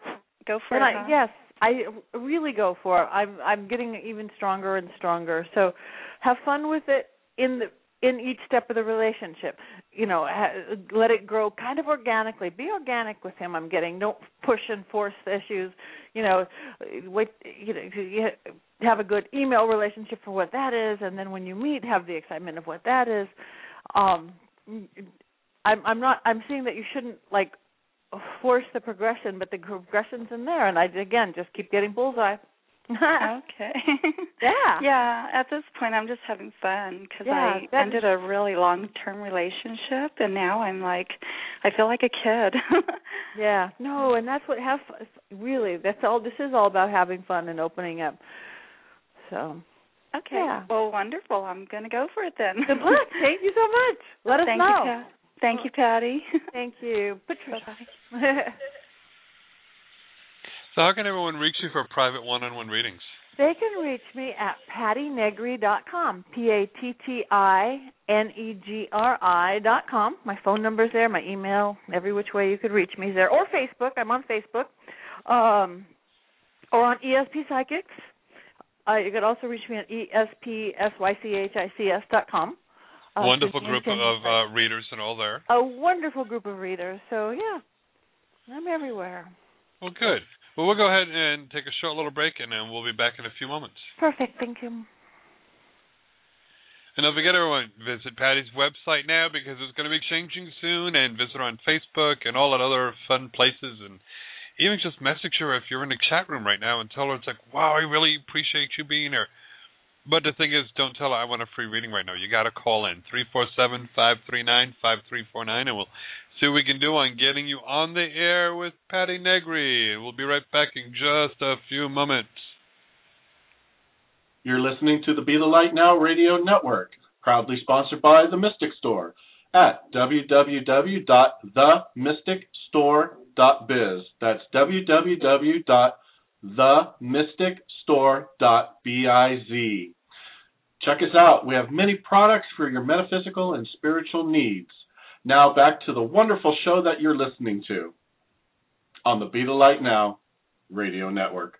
Go for and it. I, huh? yes, I really go for it. I'm I'm getting even stronger and stronger. So, have fun with it in the in each step of the relationship. You know, ha- let it grow kind of organically. Be organic with him. I'm getting don't push and force issues. You know, wait. You know, you have a good email relationship for what that is, and then when you meet, have the excitement of what that is. Um, I'm I'm not. I'm seeing that you shouldn't like force the progression, but the progression's in there, and I again just keep getting bullseye. okay. Yeah. Yeah. At this point, I'm just having fun because Yeah, I ended a really long-term relationship, and now I'm like, I feel like a kid. Yeah, no, and that's what have really. That's all. This is all about having fun and opening up. So okay. Yeah. Well, wonderful. I'm going to go for it then. good luck. Thank you so much. Let us Thank know. You. Thank you, Patti. Thank you, Patricia. So, how can everyone reach you for private one-on-one readings? They can reach me at pattinegri.com. P A T T I N E G R I dot com. My phone number's there, my email, every which way you could reach me is there. Or Facebook. I'm on Facebook. Um or on ESP Psychics. Uh, you could also reach me at espsychics dot com. Uh, Wonderful group of uh, readers and all there. a wonderful group of readers. So yeah, I'm everywhere. Well, good. Well, we'll go ahead and take a short little break, and then we'll be back in a few moments. Perfect. Thank you. And don't forget, everyone, visit Patti's website now because it's going to be changing soon, and visit her on Facebook and all that other fun places, and even just message her if you're in the chat room right now and tell her it's like, wow, I really appreciate you being here. But the thing is, don't tell her I want a free reading right now. You got to call in three four seven five three nine five three four nine, and we'll see what we can do on getting you on the air with Patti Negri. We'll be right back in just a few moments. You're listening to the Be the Light Now radio network, proudly sponsored by The Mystic Store at www.themysticstore.biz. That's www.themysticstore.biz. Check us out. We have many products for your metaphysical and spiritual needs. Now back to the wonderful show that you're listening to on the Be the Light Now radio network.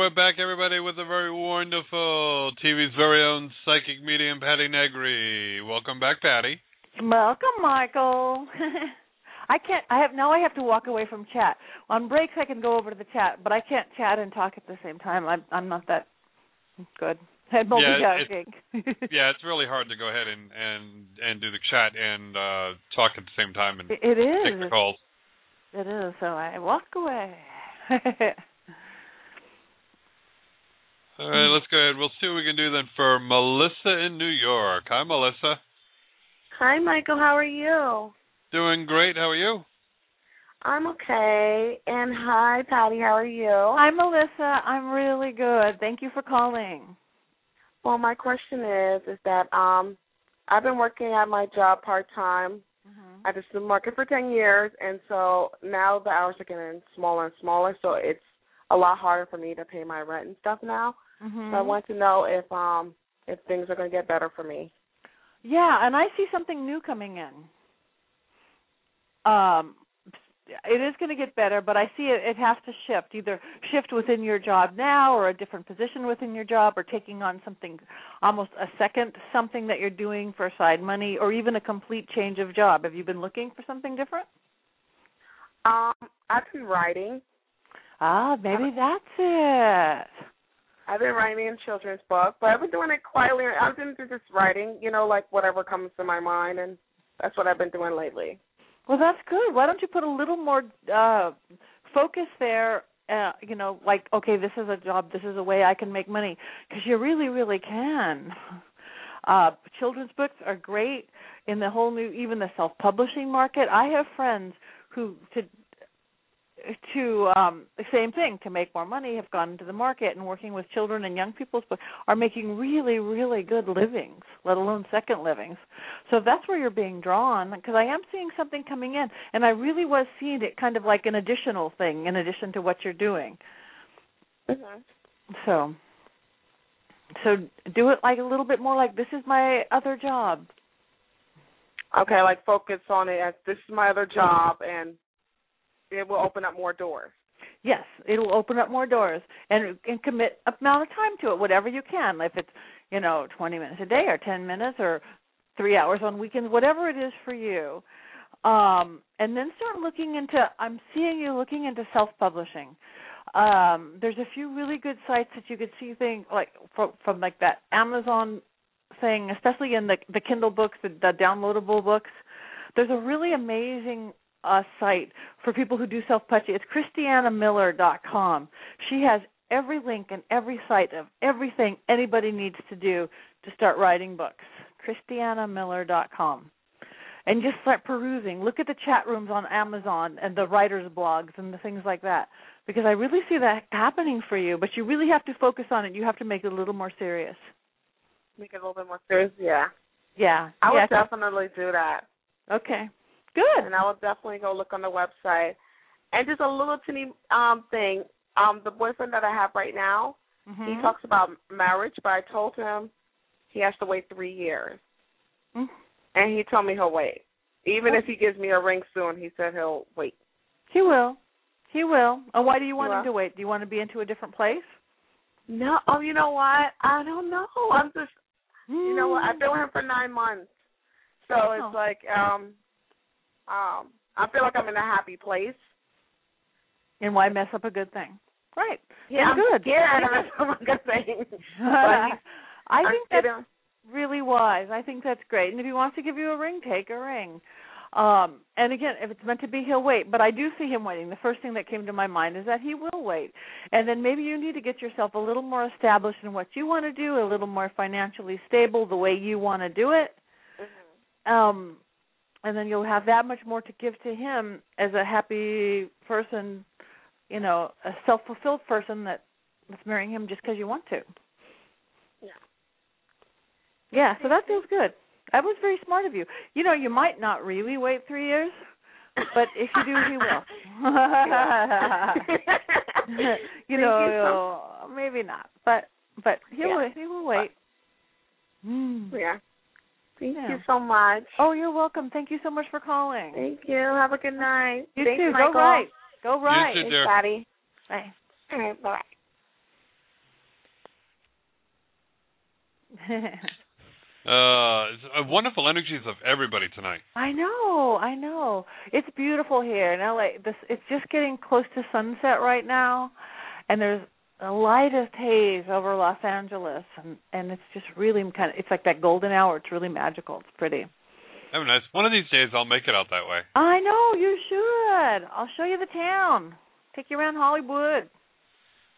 we're back, everybody, with the very wonderful TV's very own psychic medium, Patti Negri. Welcome back, Patti. Welcome, Michael. I can't. I have now. I have to walk away from chat. On breaks, I can go over to the chat, but I can't chat and talk at the same time. I'm I'm not that good at Yeah, multitasking. Yeah, it's really hard to go ahead and and and do the chat and uh talk at the same time and It- is. take the calls. it is. So I walk away. All right, let's go ahead. We'll see what we can do then for Melissa in New York. Hi, Melissa. Hi, Michael. How are you? Doing great. How are you? I'm okay. And hi, Patti. How are you? Hi, Melissa. I'm really good. Thank you for calling. Well, my question is, is that um, I've been working at my job part time Mm-hmm. at the supermarket for ten years, and so now the hours are getting smaller and smaller. So it's a lot harder for me to pay my rent and stuff now. Mhm. So I want to know if um if things are going to get better for me. Yeah, and I see something new coming in. Um, it is going to get better, but I see it, it has to shift. Either shift within your job now, or a different position within your job, or taking on something, almost a second something that you're doing for side money, or even a complete change of job. Have you been looking for something different? Um, I've been writing. Ah, maybe that's it. I've been writing a children's book, but I've been doing it quietly. I've been just writing, you know, like whatever comes to my mind, and that's what I've been doing lately. Well, that's good. Why don't you put a little more uh focus there? Uh, you know, like okay, this is a job. This is a way I can make money because you really, really can. Uh, children's books are great in the whole new, even the self-publishing market. I have friends who to to um the same thing to make more money have gone into the market and working with children and young people's books are making really really good livings let alone second livings. So if that's where you're being drawn because i am seeing something coming in and i really was seeing it kind of like an additional thing in addition to what you're doing. Mhm. so so do it like a little bit more like this is my other job. Okay, like focus on it as this is my other job, and it will open up more doors. Yes, it'll open up more doors and and commit amount of time to it, whatever you can. If it's you know twenty minutes a day or ten minutes or three hours on weekends, whatever it is for you. Um, and then start looking into. I'm seeing you looking into self-publishing. Um, there's a few really good sites that you could see things like from, from like that Amazon thing, especially in the the Kindle books, the, the downloadable books. There's a really amazing uh site for people who do self publishing. It's christianamiller.com. She has every link and every site of everything anybody needs to do to start writing books. christianamiller.com. And just start perusing. Look at the chat rooms on Amazon and the writers' blogs and the things like that. Because I really see that happening for you, but you really have to focus on it. You have to make it a little more serious. Make it a little bit more serious. Yeah. Yeah. I yeah, would definitely do that. Okay. Good. And I will definitely go look on the website. And just a little teeny um thing. Um, the boyfriend that I have right now, Mhm. he talks about marriage, but I told him he has to wait three years. Mm. And he told me he'll wait. Even if he gives me a ring soon, he said he'll wait. He will. He will. And why do you want him to wait? Do you want to be into a different place? No, oh, you know what? I don't know. I'm just, you know what? I've been with him for nine months, so Oh. it's like, um, um, I feel like I'm in a happy place. And why mess up a good thing? Right. Yeah, I'm good. scared of some good things. But I I'm think that's really wise. I think that's great. And if he wants to give you a ring, take a ring. Um, and again, if it's meant to be, he'll wait. But I do see him waiting. The first thing that came to my mind is that he will wait. And then maybe you need to get yourself a little more established in what you want to do, a little more financially stable, the way you want to do it. Um, and then you'll have that much more to give to him as a happy person, you know, a self-fulfilled person that is marrying him just because you want to. Yeah. Yeah, so that feels good. That was very smart of you. You know, you might not really wait three years, but if you do, he will. you know, maybe not, but but he will. He will wait. Mm. Yeah. Thank Yeah. you so much. Oh, you're welcome. Thank you so much for calling. Thank you. Have a good night. You Thanks, too. Michael. Go right. Go right. too, Thanks, dear. Patti. Bye. All right. Bye. Uh, it's, uh, wonderful energies of everybody tonight. I know, I know. It's beautiful here in LA. This it's just getting close to sunset right now, and there's the lightest haze over Los Angeles, and and it's just really kind of it's like that golden hour. It's really magical. It's pretty. Oh, nice. One of these days, I'll make it out that way. I know you should. I'll show you the town. Take you around Hollywood.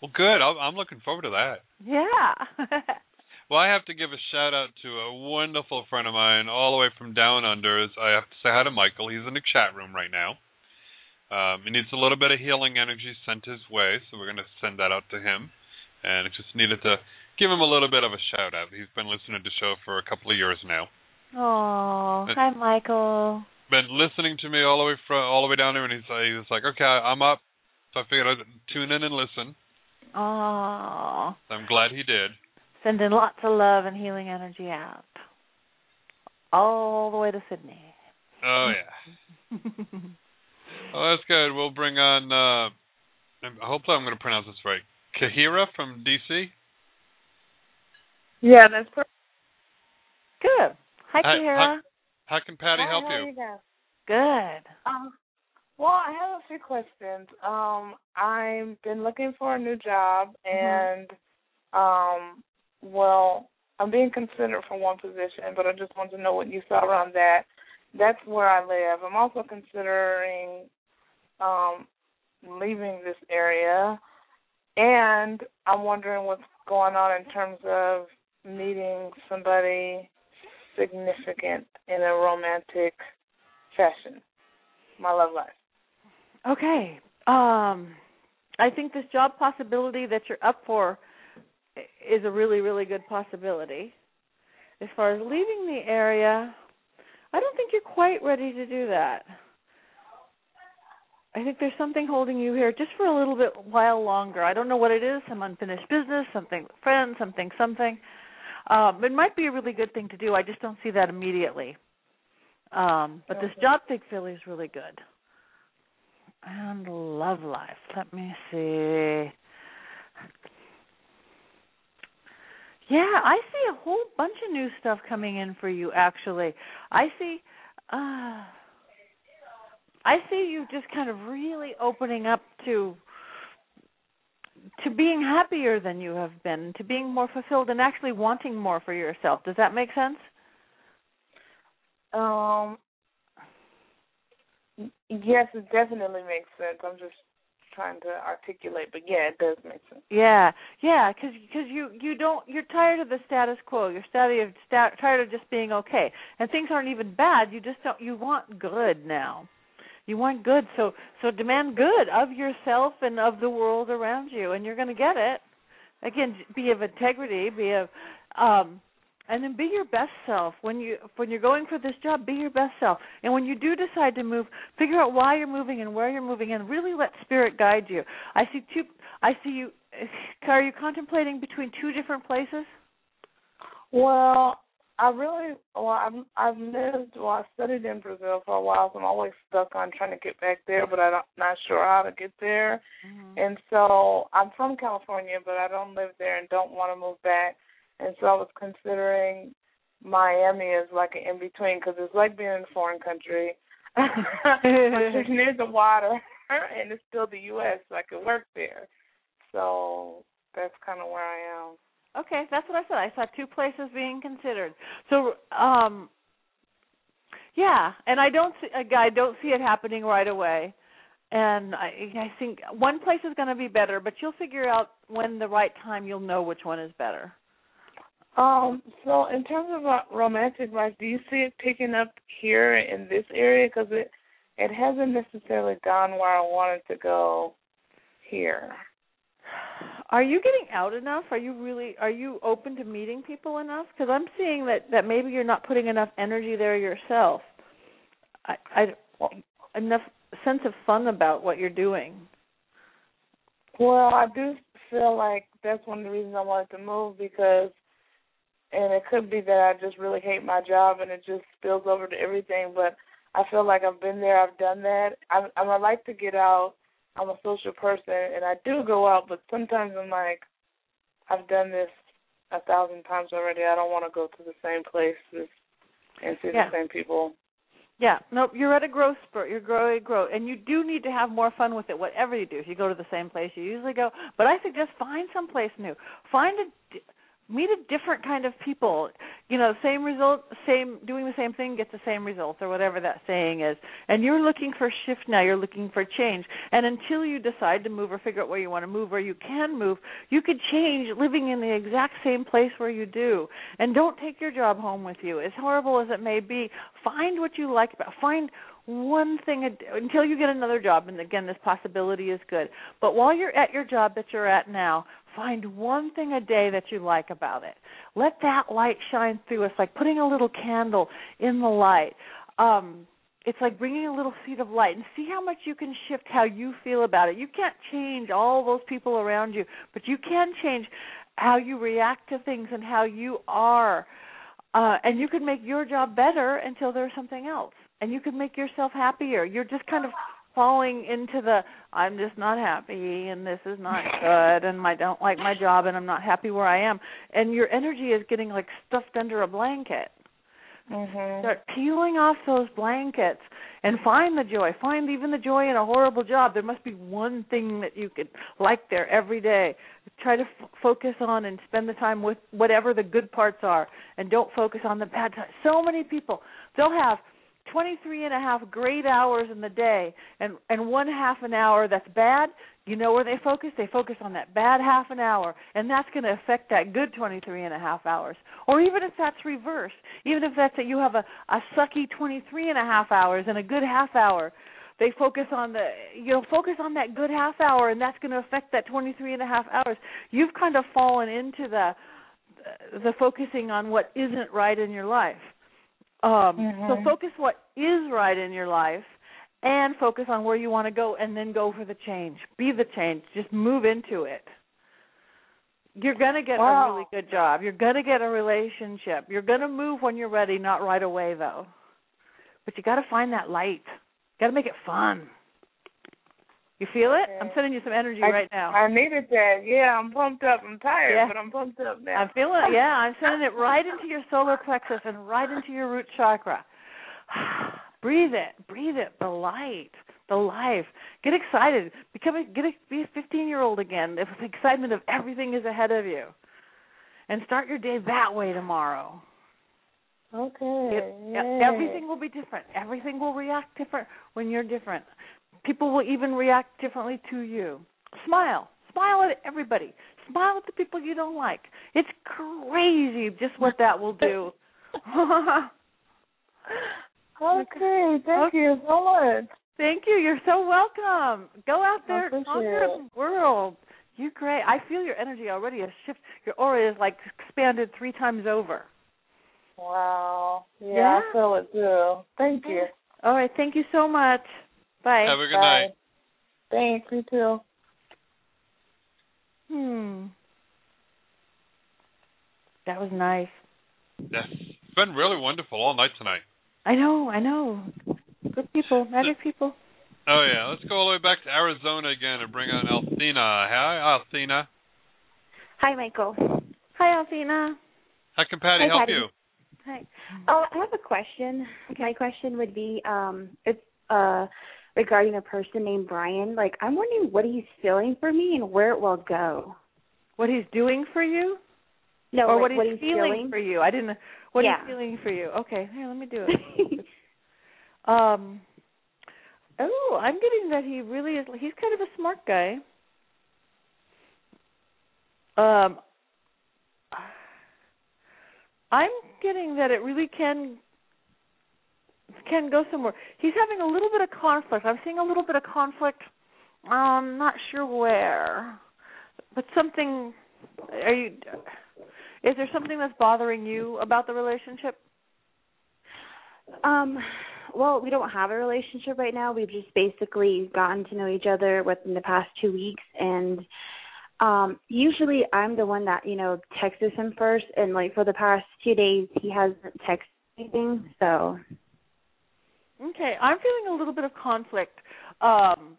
Well, good. I'll, I'm looking forward to that. Yeah. Well, I have to give a shout out to a wonderful friend of mine, all the way from down under. I have to say hi to Michael. He's in the chat room right now. Um, he needs a little bit of healing energy sent his way, so we're going to send that out to him. And just needed to give him a little bit of a shout out. He's been listening to the show for a couple of years now. Oh, hi, Michael. Been listening to me all the way from all the way down there, and he's like, he like, okay, I'm up. So I figured I'd tune in and listen. Oh, So I'm glad he did. sending lots of love and healing energy out, all the way to Sydney. Oh yeah. Oh, that's good. We'll bring on. uh Hopefully, I'm going to pronounce this right. Kahira from DC. Yeah, that's perfect. Good. Hi, Hi- Kira. How can Patti Hi, help how you? you? Good. Um, well, I have a few questions. Um, I've been looking for a new job, and um, well, I'm being considered for one position, but I just want to know what you saw around that. That's where I live. I'm also considering um, leaving this area, and I'm wondering what's going on in terms of meeting somebody significant in a romantic fashion. My love life. Okay. Um, I think this job possibility that you're up for is a really, really good possibility. As far as leaving the area, I don't think you're quite ready to do that. I think there's something holding you here just for a little bit while longer. I don't know what it is, some unfinished business, something with friends, something, something. Um, it might be a really good thing to do. I just don't see that immediately. Um, but this job thing feels really good. And love life. Let me see. Yeah, I see a whole bunch of new stuff coming in for you actually. I see uh I see you just kind of really opening up to to being happier than you have been, to being more fulfilled and actually wanting more for yourself. Does that make sense? Um yes, it definitely makes sense. I'm just trying to articulate, but yeah, it does make sense. Yeah, yeah, because cause you you don't you're tired of the status quo. You're tired of sta- tired of just being okay, and things aren't even bad. You just don't. You want good now. You want good, so so demand good of yourself and of the world around you, and you're going to get it. Again, be of integrity, be of um and then be your best self. When you when you're going for this job be your best self. And when you do decide to move figure out why you're moving and where you're moving and really let spirit guide you. I see two i see you are you contemplating between two different places? Well, I really well I've I've lived well I studied in Brazil for a while, so I'm always stuck on trying to get back there, but I'm not sure how to get there. Mm-hmm. And so I'm from California, but I don't live there and don't want to move back. And so I was considering Miami as like an in between because it's like being in a foreign country, but it's near the water and it's still the U.S. So I could work there. So that's kind of where I am. Okay, that's what I said. I saw two places being considered. So, um yeah, and I don't see I don't see it happening right away. And I I think one place is going to be better, but you'll figure out when the right time you'll know which one is better. Um. So, in terms of uh, romantic life, do you see it picking up here in this area? Because it it hasn't necessarily gone where I wanted to go here. Are you getting out enough? Are you really are you open to meeting people enough? Because I'm seeing that that maybe you're not putting enough energy there yourself. I, I enough sense of fun about what you're doing. Well, I do feel like that's one of the reasons I wanted to move because, and it could be that I just really hate my job and it just spills over to everything. But I feel like I've been there, I've done that. I, I like to get out. I'm a social person, and I do go out, but sometimes I'm like, I've done this a thousand times already. I don't want to go to the same places and see Yeah. the same people. Yeah, nope, you're at a growth spurt. You're growing, grow, and you do need to have more fun with it. Whatever you do, if you go to the same place you usually go, but I suggest find some place new. Find a meet a different kind of people. You know, same result, same doing the same thing gets the same results, or whatever that saying is. And you're looking for shift now. You're looking for change. And until you decide to move or figure out where you want to move, or you can move, you could change living in the exact same place where you do. And don't take your job home with you. As horrible as it may be, find what you like about. Find one thing a, until you get another job and again this possibility is good. But while you're at your job that you're at now find one thing a day that you like about it. Let that light shine through. It's like putting a little candle in the light. Um it's like bringing a little seed of light and see how much you can shift how you feel about it. You can't change all those people around you but you can change how you react to things and how you are. Uh, and you can make your job better until there's something else and you can make yourself happier. You're just kind of falling into the i'm just not happy and this is not good and i don't like my job and i'm not happy where i am. And your energy is getting like stuffed under a blanket. Mhm. start peeling off those blankets and find the joy. Find even the joy in a horrible job. There must be one thing that you could like there every day. Try to f- focus on and spend the time with whatever the good parts are and don't focus on the bad times so many people they'll have 23 and a half great hours in the day and and one half an hour that's bad you know where they focus? They focus on that bad half an hour and that's going to affect that good 23 and a half hours. Or even if that's reversed even if that's that you have a a sucky 23 and a half hours and a good half hour they focus on the you know focus on that good half hour and that's going to affect that 23 and a half hours. You've kind of fallen into the the focusing on what isn't right in your life um so Mhm. focus what is right in your life and focus on where you want to go and then go for the change. Be the change. Just move into it. You're going to get a really good job. You're going to get a relationship. You're going to move when you're ready not right away though. But you got to find that light. Got to make it fun you feel it i'm sending you some energy I, right now I needed that. Yeah, I'm pumped up. I'm tired, Yeah. but I'm pumped up now. I'm feeling it. Yeah, I'm sending it right into your solar plexus and right into your root chakra. breathe it. Breathe it. The light. the life. Get excited. Become a, get a, be a 15 year old again. With the excitement of everything is ahead of you, and start your day that way tomorrow. Okay. It, everything will be different. Everything will react different when you're different. People will even react differently to you. Smile. Smile at everybody. Smile at the people you don't like. It's crazy just what that will do. okay, thank you so much. Thank you. You're so welcome. Go out there conquer the world. You're great. I feel your energy already has shift. Your aura is like expanded three times over. Wow. Yeah, Yeah? I feel it too. Thank you. All right. Thank you so much. Bye. Have a good Bye. night. Thanks, you too. Hmm. That was nice. Yes. It's been really wonderful all night tonight. I know, I know. Good people, magic people. Oh yeah, let's go all the way back to Arizona again and bring on Althena. Hi, Althena. Hi, Michael. Hi, Althena. How can Patti Hi, help Patti. you? Hi. Oh, I have a question. My question would be, um, it's uh regarding a person named Brian. Like, I'm wondering what he's feeling for me and where it will go. What he's doing for you? No, or like, what he's, what he's feeling, feeling. for you. I didn't what Yeah. he's feeling for you. Okay, here, let me do it. um Oh, I'm getting that he really is he's kind of a smart guy. Um I'm getting that it really can can go somewhere. He's having a little bit of conflict. I'm seeing a little bit of conflict. I'm not sure where, but something. Are you? Is there something that's bothering you about the relationship? Um, well, we don't have a relationship right now. We've just basically gotten to know each other within the past two weeks, and um, usually I'm the one that you know texts him first, and like for the past two days he hasn't texted anything. So Okay, I'm feeling a little bit of conflict. Um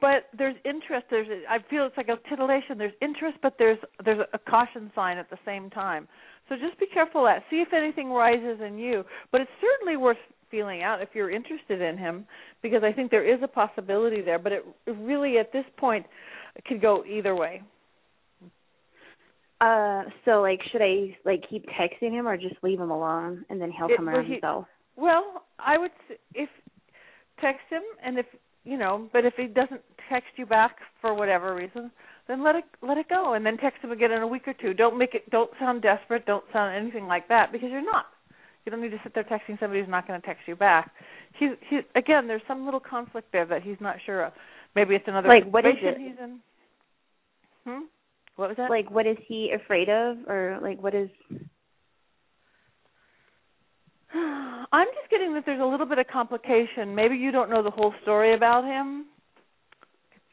but there's interest there's I feel it's like a titillation there's interest but there's there's a caution sign at the same time. So just be careful that see if anything rises in you, but it's certainly worth feeling out if you're interested in him because I think there is a possibility there, but it, it really at this point it could go either way. Uh, so like, should I like keep texting him or just leave him alone and then he'll It- come around he- himself? Well, I would if text him, and if you know, but if he doesn't text you back for whatever reason, then let it let it go, and then text him again in a week or two. Don't make it. Don't sound desperate. Don't sound anything like that because you're not. You don't need to sit there texting somebody who's not going to text you back. He's he again. There's some little conflict there that he's not sure of. Maybe it's another Like, what is it? he's in. Hmm. What was that? Like, what is he afraid of, or like, what is? I'm just getting that there's a little bit of complication. Maybe you don't know the whole story about him.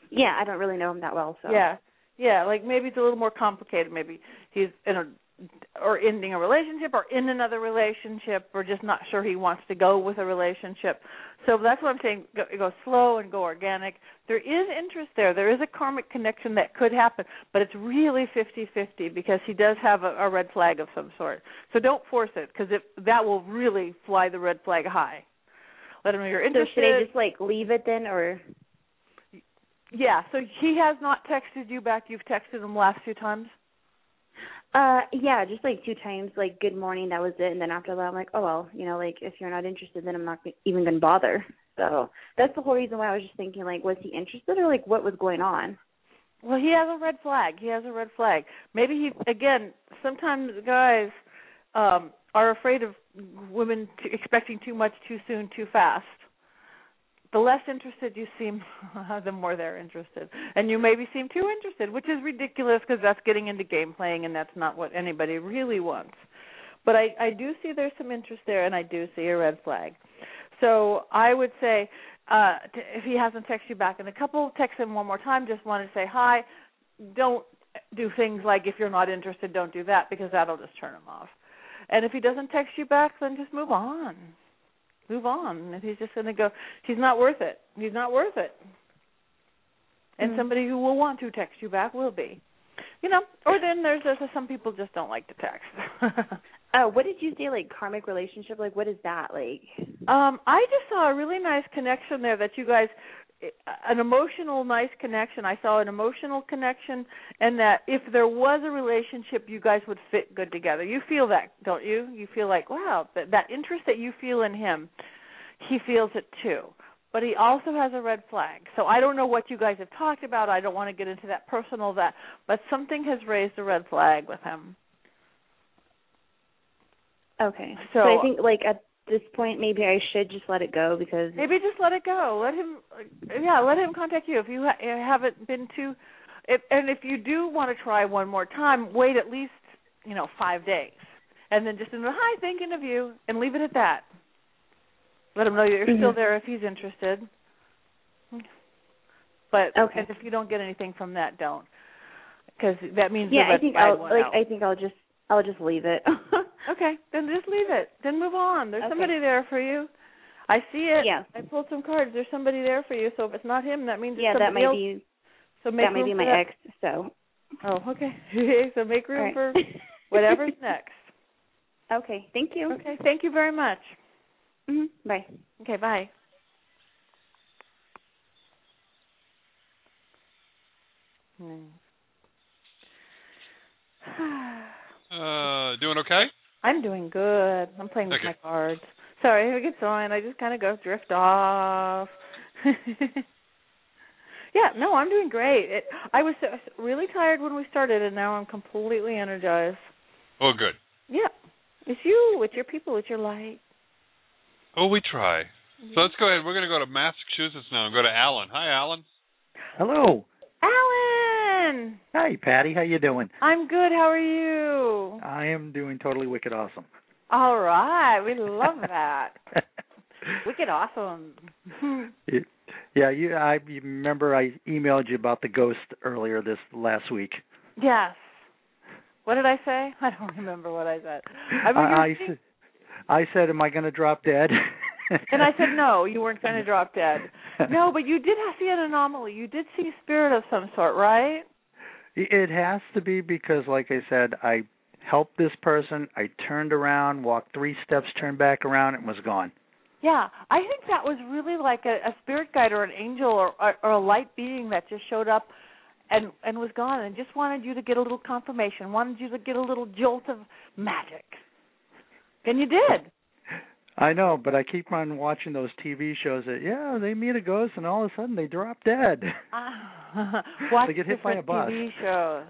Yeah, I don't really know him that well, so Yeah, yeah. Like maybe it's a little more complicated. Maybe he's in a or ending a relationship or in another relationship or just not sure he wants to go with a relationship. So that's what I'm saying. Go, go slow and go organic. There is interest there. There is a karmic connection that could happen, but it's really fifty-fifty because he does have a, a red flag of some sort. So don't force it because if that will really fly the red flag high. Let him know you're So interested. should I just like leave it then, or? Yeah, so he has not texted you back. You've texted him last few times. Uh, yeah, just like two times, like good morning, that was it, and then after that, I'm like, oh well, you know, like if you're not interested, then I'm not even gonna bother. So that's the whole reason why I was just thinking, like, was he interested or like what was going on? Well, he has a red flag. He has a red flag. Maybe he again. Sometimes guys um are afraid of women t- expecting too much too soon, too fast. The less interested you seem, the more they're interested, and you maybe seem too interested, which is ridiculous because that's getting into game playing, and that's not what anybody really wants. But I, I do see there's some interest there, and I do see a red flag. So I would say, uh, t- if he hasn't texted you back in a couple, text him one more time. Just want to say hi. Don't do things like if you're not interested, don't do that because that'll just turn him off. And if he doesn't text you back, then just move on. Move on. If he's just going to go, he's not worth it. He's not worth it. And Mhm. somebody who will want to text you back will be. You know, or then there's, there's some people just don't like to text. Oh, what did you say? Like karmic relationship? Like what is that like? Um, I just saw a really nice connection there that you guys an emotional nice connection. I saw an emotional connection and that if there was a relationship you guys would fit good together. You feel that, don't you? You feel like, wow, that that interest that you feel in him, he feels it too. But he also has a red flag. So I don't know what you guys have talked about. I don't want to get into that personal that, but something has raised a red flag with him. Okay. So, so I think like at this point maybe I should just let it go because maybe just let it go. Let him, yeah, let him contact you if you ha- haven't been too. If, and if you do want to try one more time, wait at least you know five days, and then just in the hi, thinking of you, and leave it at that. Let him know you're mm-hmm. still there if he's interested. But okay. if you don't get anything from that, don't, because that means yeah. I think I'll like out. I think I'll just I'll just leave it. okay, then just leave it. Then move on. There's okay. somebody there for you. I see it. Yeah. I pulled some cards. There's somebody there for you. So if it's not him, that means yeah, it's that might else. be. So make that might be my that. ex. So. Oh, okay. so make room right. for whatever's next. Okay. Thank you. Okay. Thank you very much. Mm-hmm. Bye. Okay. Bye. Hmm. uh, doing okay? I'm doing good. I'm playing with okay. my cards. Sorry, if I get on. I just kind of go drift off. yeah, no, I'm doing great. It, I was really tired when we started, and now I'm completely energized. Oh, good. Yeah, it's you. It's your people. It's your light. Oh, we try. So let's go ahead. We're going to go to Massachusetts now and go to Alan. Hi, Alan. Hello. Alan. Hi, Patti. How you doing? I'm good. How are you? I am doing totally wicked awesome. All right. We love that. wicked awesome. yeah, you. I you remember I emailed you about the ghost earlier this last week. Yes. What did I say? I don't remember what I said. I, I, I said, I said, "Am I going to drop dead?" and I said, "No, you weren't going to drop dead." No, but you did see an anomaly. You did see a spirit of some sort, right? It has to be because, like I said, I helped this person. I turned around, walked three steps, turned back around, and was gone. Yeah, I think that was really like a, a spirit guide or an angel or, or or a light being that just showed up and and was gone and just wanted you to get a little confirmation, wanted you to get a little jolt of magic. And you did. I know, but I keep on watching those TV shows that yeah, they meet a ghost and all of a sudden they drop dead. Uh, watch they get hit by a different bus. TV shows.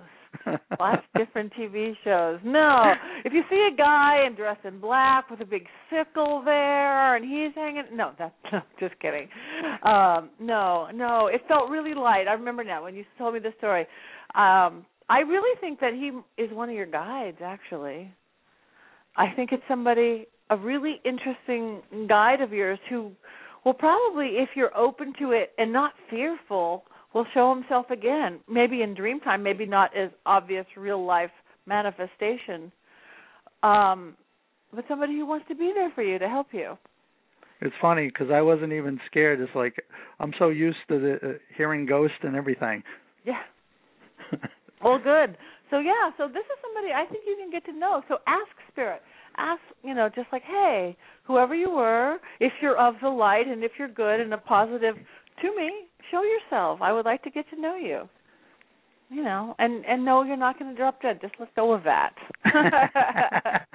Watch different TV shows. No, if you see a guy and dressed in black with a big sickle there and he's hanging, no, that's no, just kidding. Um, no, no, it felt really light. I remember now when you told me the story. Um, I really think that he is one of your guides. Actually, I think it's somebody a really interesting guide of yours who will probably, if you're open to it and not fearful, will show himself again. Maybe in dream time, maybe not as obvious real life manifestation. Um, but somebody who wants to be there for you to help you. It's funny because I wasn't even scared. It's like I'm so used to the uh, hearing ghosts and everything. Yeah. well, good. So yeah, so this is somebody I think you can get to know. So ask spirit ask, you know, just like, hey, whoever you were, if you're of the light and if you're good and a positive to me, show yourself. I would like to get to know you. You know, and and no, you're not going to drop dead. Just let go of that.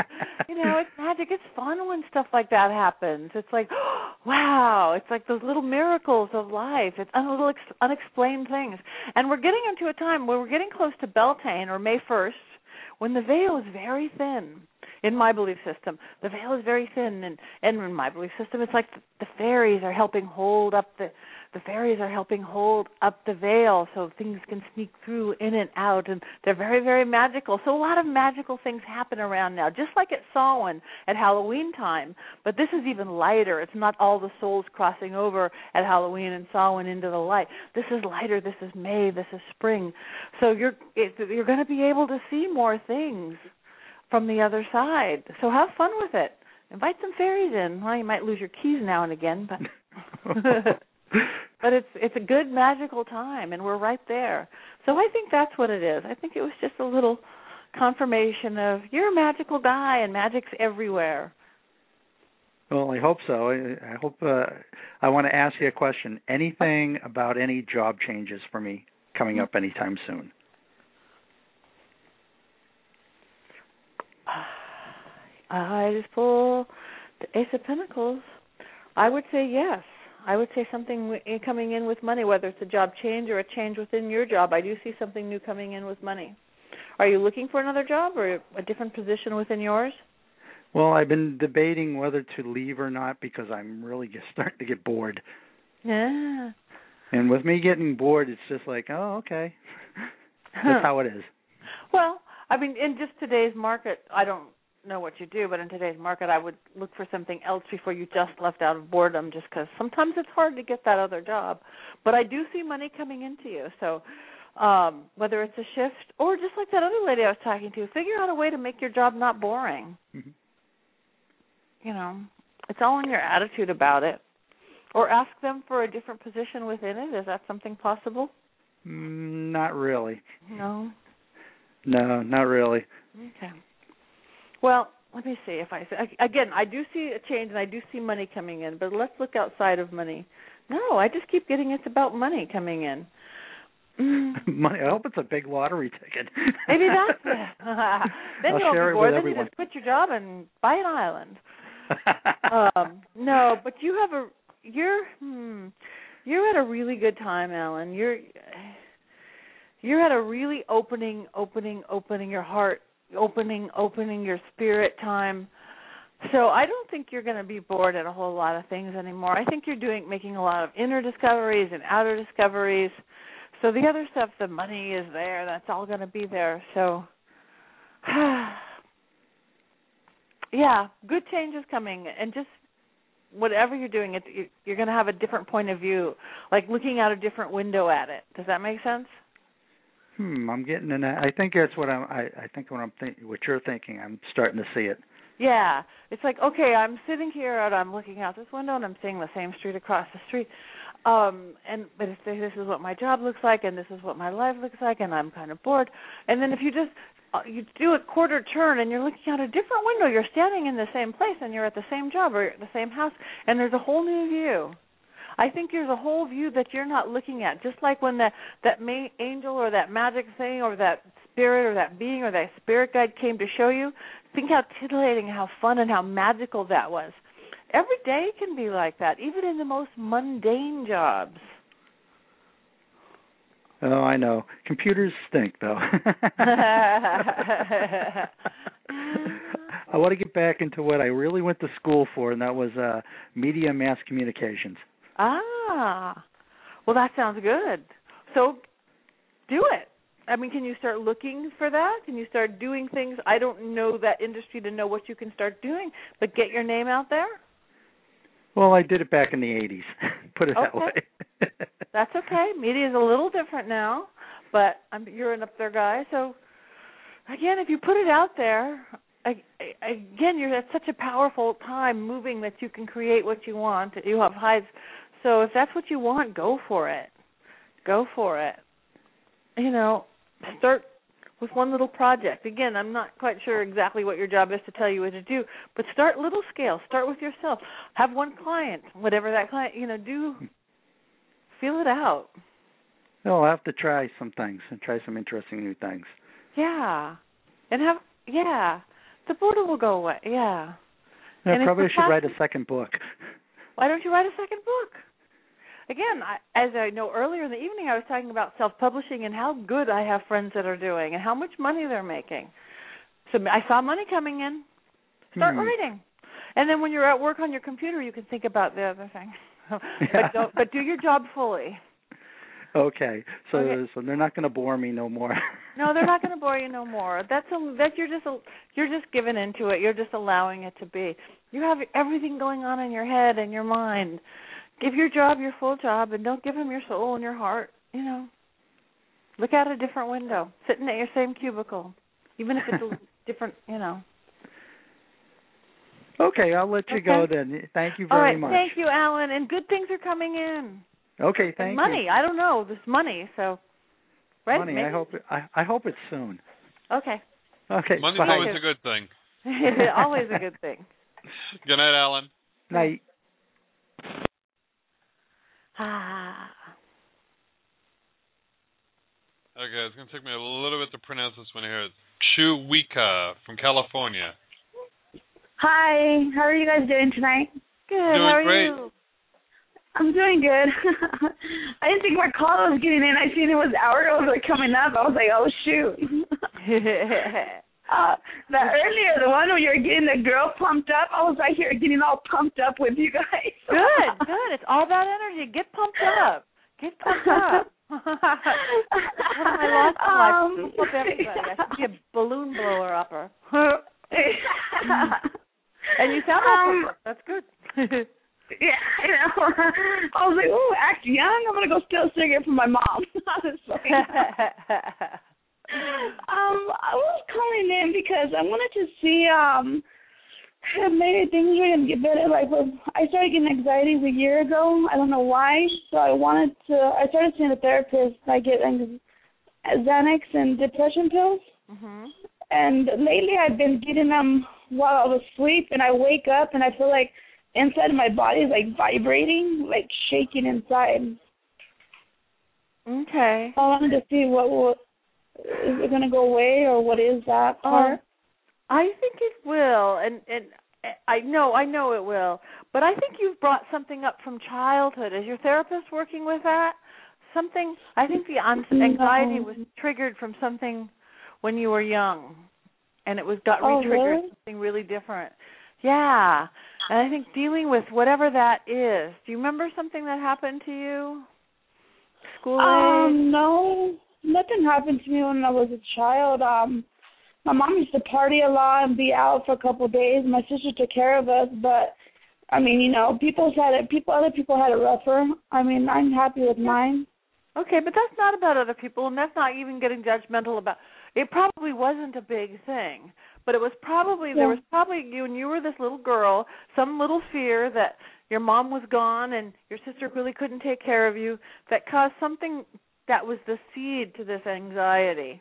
you know, it's magic. It's fun when stuff like that happens. It's like, wow! It's like those little miracles of life. It's un- little ex- unexplained things. And we're getting into a time where we're getting close to Beltane or May first, when the veil is very thin in my belief system. The veil is very thin, and and in my belief system, it's like the, fairies are helping hold up the the fairies are helping hold up the veil so things can sneak through in and out and they're very very magical. So a lot of magical things happen around now just like at samhain at halloween time but this is even lighter. It's not all the souls crossing over at halloween and samhain into the light. This is lighter. This is may. This is spring. So you're you're going to be able to see more things from the other side so have fun with it invite some fairies in well you might lose your keys now and again but but it's it's a good magical time and we're right there so i think that's what it is i think it was just a little confirmation of you're a magical guy and magic's everywhere. Well, I hope so. I, I hope. Uh, I want to ask you a question. Anything about any job changes for me coming up anytime soon? I just pull the Ace of Pentacles. I would say yes. I would say something w- eh, coming in with money, whether it's a job change or a change within your job. I do see something new coming in with money. Are you looking for another job or a different position within yours? Well, I've been debating whether to leave or not because I'm really just starting to get bored. Yeah. And with me getting bored, it's just like, oh, okay. That's how it is. Well, I mean, in just today's market, I don't know what you do, but in today's market, I would look for something else before you just left out of boredom, just because sometimes it's hard to get that other job. But I do see money coming into you, so um whether it's a shift or just like that other lady I was talking to, figure out a way to make your job not boring. Mhm. You know, it's all in your attitude about it. Or ask them for a different position within it. Is that something possible? Mm, not really. No. No, not really. Okay. Well, let me see if I again. I do see a change, and I do see money coming in. But let's look outside of money. No, I just keep getting it's about money coming in. Mm, Money. I hope it's a big lottery ticket. maybe that's it. then I'll you'll share it with Then you just quit your job and buy an island. um, no, but you have a you're hmm, you're at a really good time, Alan. You're you're at a really opening, opening, opening your heart, opening, opening your spirit time. So I don't think you're going to be bored at a whole lot of things anymore. I think you're doing making a lot of inner discoveries and outer discoveries. So the other stuff, the money is there. That's all going to be there. So yeah, good change is coming, and just whatever you're doing, it you- you're going to have a different point of view, like looking out a different window at it. Does that make sense? Hmm. I'm getting in. that- I think that's what I'm. I, I think what I'm thinking. What you're thinking. I'm starting to see it. Yeah, it's like okay, I'm sitting here and I'm looking out this window and I'm seeing the same street across the street. Um and but if this is what my job looks like and this is what my life looks like and I'm kind of bored. And then if you just uh, you do a quarter turn and you're looking out a different window, you're standing in the same place and you're at the same job or the same house and there's a whole new view. I think there's a whole view that you're not looking at. Just like when that that ma- angel or that magic thing or that spirit or that being or that spirit guide came to show you. Think how titillating, how fun, and how magical that was. Every day can be like that, even in the most mundane jobs. Oh, I know. Computers stink, though. I want to get back into what I really went to school for, and that was uh media mass communications. Ah, well, that sounds good. So, do it. I mean, can you start looking for that? Can you start doing things? I don't know that industry to know what you can start doing, but get your name out there. Well, I did it back in the 80s. Put it that way. That's okay. Media is a little different now, but I'm, you're an up there guy. So again, if you put it out there, I, I, again, you're at such a powerful time moving that you can create what you want. You have highs. So if that's what you want, go for it. Go for it. You know, start with one little project. Again, I'm not quite sure exactly what your job is to tell you what to do, but start little scale. Start with yourself. Have one client, whatever that client, you know, do feel it out. No, I'll have to try some things and try some interesting new things. Yeah. And have yeah. The boredom will go away. Yeah. I And it's probably should write a second book. Why don't you write a second book? Again, I, as I know earlier in the evening, I was talking about self-publishing and how good I have friends that are doing and how much money they're making. So I saw money coming in. Start Hmm. writing, and then when you're at work on your computer, you can think about the other thing. But don't, but do your job fully. Okay, so Okay. so they're not going to bore me no more. No, they're not going to bore you no more. That's a that you're just a, you're just giving into it. You're just allowing it to be. You have everything going on in your head and your mind. Give your job your full job, and don't give them your soul and your heart. You know, look out a different window, sitting at your same cubicle, even if it's a different. You know. okay, I'll let you go then. Thank you very right, much. thank you, Alan. And good things are coming in. Okay, And thank money. you. I don't know this money. So, right? Money. Maybe? I hope I I hope it's soon. Okay. Okay. Money's bye. always a good thing. It's always a good thing. Good night, Alan. Night. Ah. Okay, it's gonna take me a little bit to pronounce this one here. Chuwika from California. Hi, how are you guys doing tonight? Good. Doing how are great. you? I'm doing good. I didn't think my call was getting in. I seen it was hours like coming up. I was like, oh shoot. uh, the earlier the one where you were getting the girl pumped up, I was right here getting all pumped up with you guys. good, good. It's all about energy. Get pumped up. Get pumped up. I lost life? Um, Pump up everybody. I should be a balloon blower upper. and you sound Um. That's good. Yeah, I know. I was like, "Ooh, act young." I'm gonna go steal a cigarette from my mom. Um, I was calling in because I wanted to see um if maybe things are gonna get better. Like, I started getting anxieties a year ago. I don't know why. So I wanted to. I started seeing a therapist. I get Xanax and depression pills. mhm. And lately, I've been getting them while I was asleep, and I wake up and I feel like inside my body is like vibrating, like shaking inside. Okay. I wanted to see what will is it gonna go away or what is that part? Um, I think it will, and and I know I know it will. But I think you've brought something up from childhood. Is your therapist working with that? Something. I think the anxiety No. was triggered from something when you were young, and it was got Oh, re-triggered really? something really different. Yeah, and I think dealing with whatever that is. Do you remember something that happened to you? School age? Um, no, nothing happened to me when I was a child. Um, my mom used to party a lot and be out for a couple of days. My sister took care of us, but I mean, you know, people's had it. People, other people had it rougher. I mean, I'm happy with mine. Okay, but that's not about other people, and that's not even getting judgmental about. It probably wasn't a big thing, but it was probably there was probably you when you were this little girl, some little fear that your mom was gone and your sister really couldn't take care of you that caused something that was the seed to this anxiety.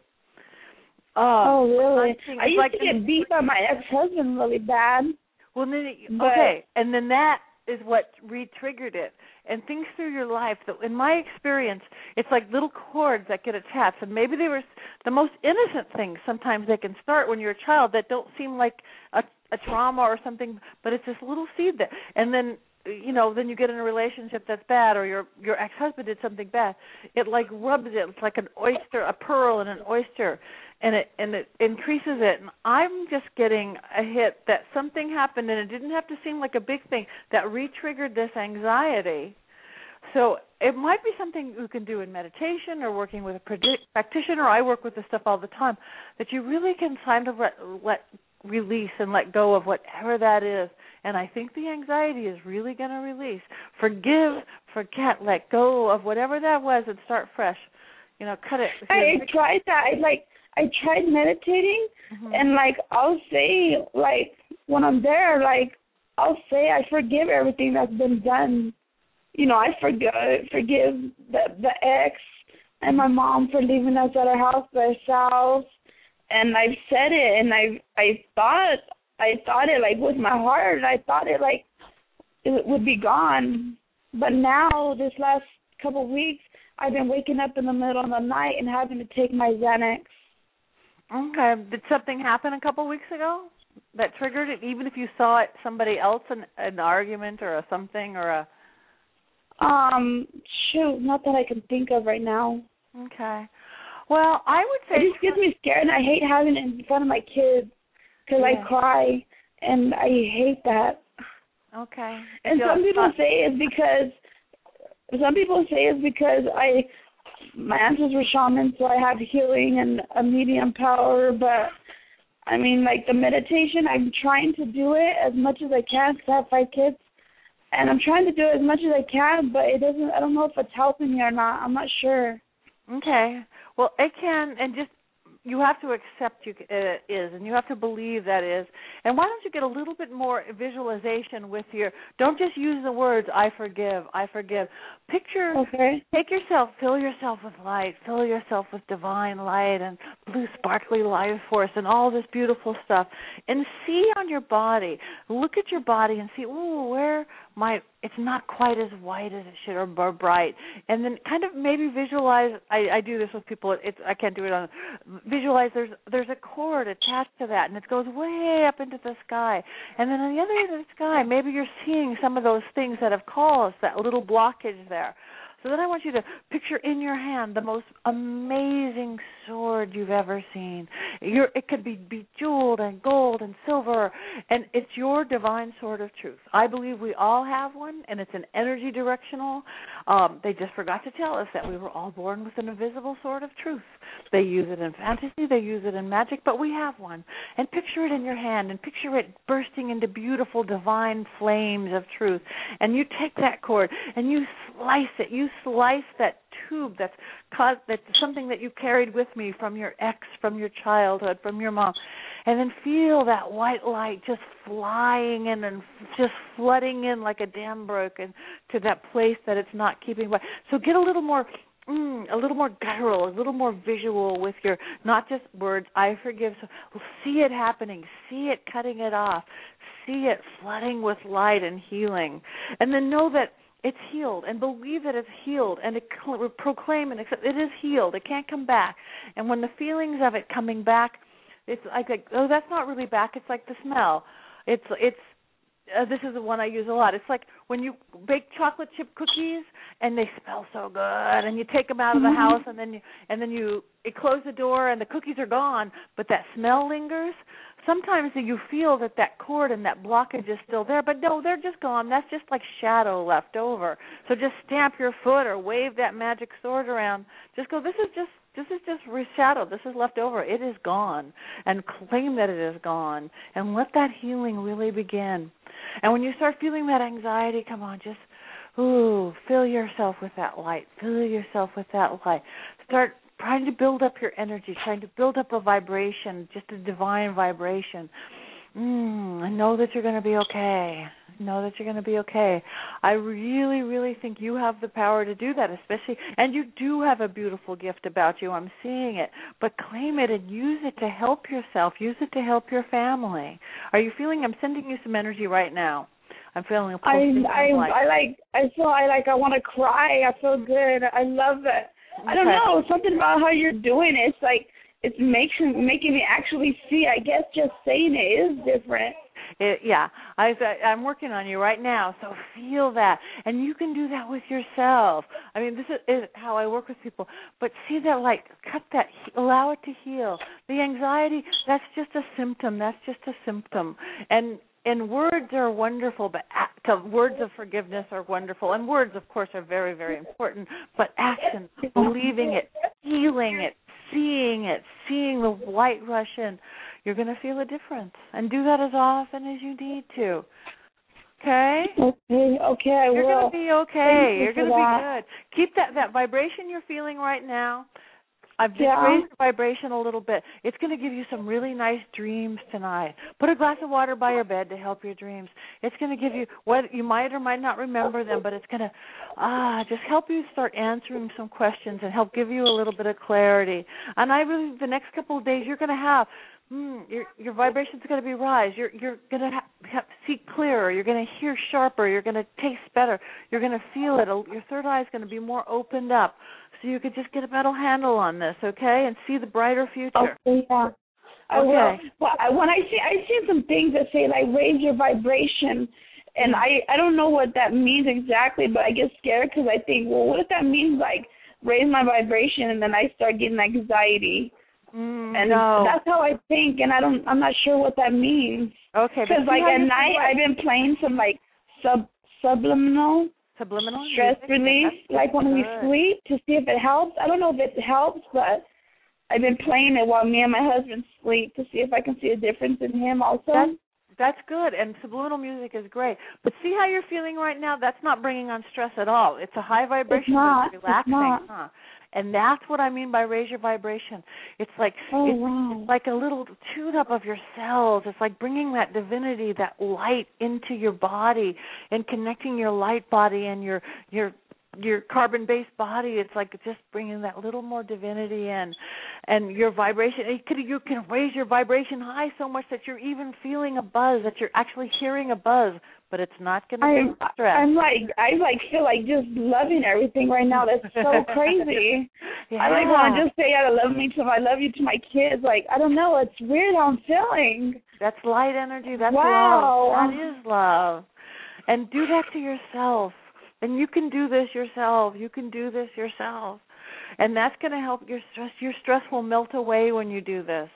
Uh, oh, really? I used like to get beat by my ex-husband really bad. Well, then it, But- okay, and then that is what re-triggered it. And things through your life that, in my experience, it's like little cords that get attached. And maybe they were the most innocent things. Sometimes they can start when you're a child that don't seem like a, a trauma or something, but it's this little seed that. And then, you know, then you get in a relationship that's bad, or your your ex-husband did something bad. It like rubs it. It's like an oyster, a pearl in an oyster, and it and it increases it and i'm just getting a hit that something happened and it didn't have to seem like a big thing that re-triggered this anxiety so it might be something you can do in meditation or working with a practitioner i work with this stuff all the time that you really can kind of let, let release and let go of whatever that is and i think the anxiety is really going to release forgive forget let go of whatever that was and start fresh you know cut it I tried that. I like I tried meditating Mhm. and like I'll say like when I'm there, like I'll say I forgive everything that's been done. You know, I forgive forgive the the ex and my mom for leaving us at our house by ourselves. And I've said it and I I thought I thought it like with my heart. I thought it like it would be gone. But now this last couple of weeks I've been waking up in the middle of the night and having to take my Xanax. Okay. Did something happen a couple of weeks ago that triggered it? Even if you saw it somebody else in an argument or a something or a Um, shoot, not that I can think of right now. okay. Well, I would say It just gets me scared, and I hate having it in front of my kids because Yeah. I cry, and I hate that. okay. And So- some people say it's because some people say it's because I my ancestors were shamans, so I have healing and a medium power. But I mean, like the meditation, I'm trying to do it as much as I can because I have five kids, and I'm trying to do it as much as I can. But it doesn't. I don't know if it's helping me or not. I'm not sure. Okay. Well, it can, and just you have to accept you uh, is, and you have to believe that is. And why don't you get a little bit more visualization with your? Don't just use the words "I forgive," "I forgive." Picture. Okay. Take yourself, fill yourself with light, fill yourself with divine light and blue sparkly life force and all this beautiful stuff, and see on your body. Look at your body and see, ooh, where my it's not quite as white as it should or, or bright. And then kind of maybe visualize i i do this with people it's i can't do it on visualize there's there's a cord attached to that and it goes way up into the sky. And then on the other end of the sky maybe you're seeing some of those things that have caused that little blockage there so then I want you to picture in your hand the most amazing sword you've ever seen. It could be bejeweled and gold and silver, and it's your divine sword of truth. I believe we all have one, and it's an energy directional. Um, they just forgot to tell us that we were all born with an invisible sword of truth. They use it in fantasy, they use it in magic, but we have one. And picture it in your hand, and picture it bursting into beautiful divine flames of truth. And you take that cord and you slice it. You slice that tube that's caused that's something that you carried with me from your ex, from your childhood, from your mom, and then feel that white light just flying in and just flooding in like a dam broken to that place that it's not keeping by. So get a little more Mm, a little more guttural, a little more visual with your not just words. I forgive. So see it happening, see it cutting it off, see it flooding with light and healing, and then know that it's healed and believe that it's healed and proclaim and accept it is healed it can't come back. And when the feelings of it coming back it's like, like oh that's not really back it's like the smell. It's it's uh, this is the one I use a lot. It's like when you bake chocolate chip cookies and they smell so good, and you take them out of the Mhm. house, and then you and then you, you close the door, and the cookies are gone, but that smell lingers. Sometimes you feel that that cord and that blockage is still there, but no, they're just gone. That's just like shadow left over. So just stamp your foot or wave that magic sword around. Just go. This is just this is just reshadowed. This is left over. It is gone, and claim that it is gone, and let that healing really begin. And when you start feeling that anxiety, come on, just ooh, fill yourself with that light. Fill yourself with that light. Start trying to build up your energy, trying to build up a vibration, just a divine vibration. Mm, and know that you're going to be okay. Know that you're going to be okay. I really, really think you have the power to do that, especially, and you do have a beautiful gift about you. I'm seeing it, but claim it and use it to help yourself. Use it to help your family. Are you feeling? I'm sending you some energy right now. I'm feeling. a I I of. I like I feel I like I want to cry. I feel good. I love it. I don't know something about how you're doing it. It's like it's making making me actually see. I guess just saying it is different. It, yeah, I, I'm working on you right now. So feel that, and you can do that with yourself. I mean, this is, is how I work with people. But see that, like, cut that, allow it to heal. The anxiety, that's just a symptom. That's just a symptom. And and words are wonderful, but act, to- words of forgiveness are wonderful, and words, of course, are very, very important. But action, believing it, feeling it, seeing it, seeing the light rush in, you're going to feel a difference. And do that as often as you need to. Okay? Okay, okay, I You're will. to be okay. You You're going to be good. Keep that that vibration you're feeling right now. I've just Yeah. raised the vibration a little bit. It's going to give you some really nice dreams tonight. Put a glass of water by your bed to help your dreams. It's going to give you what you might or might not remember them, but it's going to ah just help you start answering some questions and help give you a little bit of clarity. And I believe the next couple of days you're going to have mm, your your vibration's going to be rise. You're you're going to ha- see clearer. You're going to hear sharper. You're going to taste better. You're going to feel it. Your third eye is going to be more opened up, so you could just get a metal handle on this, okay, and see the brighter future. Okay, yeah. Okay. Well, I, when I see, I see some things that say like raise your vibration, and I I don't know what that means exactly, but I get scared because I think, well, what if that means like raise my vibration, and then I start getting anxiety, Mm, and no. that's how I think, and I don't, I'm not sure what that means. Okay, but Because like at night I've been playing some like sub subliminal subliminal stress music? relief, That's like when we sleep, to see if it helps. I don't know if it helps, but I've been playing it while me and my husband sleep to see if I can see a difference in him also. That's that's good, and subliminal music is great. But see how you're feeling right now? That's not bringing on stress at all. It's a high vibration. not. It's It's relaxing. not. Huh? And that's what I mean by raise your vibration. It's like Oh, it's, wow. it's like a little tune up of your cells. It's like bringing that divinity, that light into your body and connecting your light body and your your your carbon based body it's like just bringing that little more divinity in and your vibration it could you can raise your vibration high so much that you're even feeling a buzz that you're actually hearing a buzz but it's not going to I'm be stress I'm like I like feel like just loving everything right now. That's so crazy. yeah. I like want to just say I love me to I love you to my kids. Like I don't know, it's weird how I'm feeling. That's light energy. That's wow. love. That is love. And do that to yourself. And you can do this yourself. You can do this yourself. And that's going to help your stress. Your stress will melt away when you do this.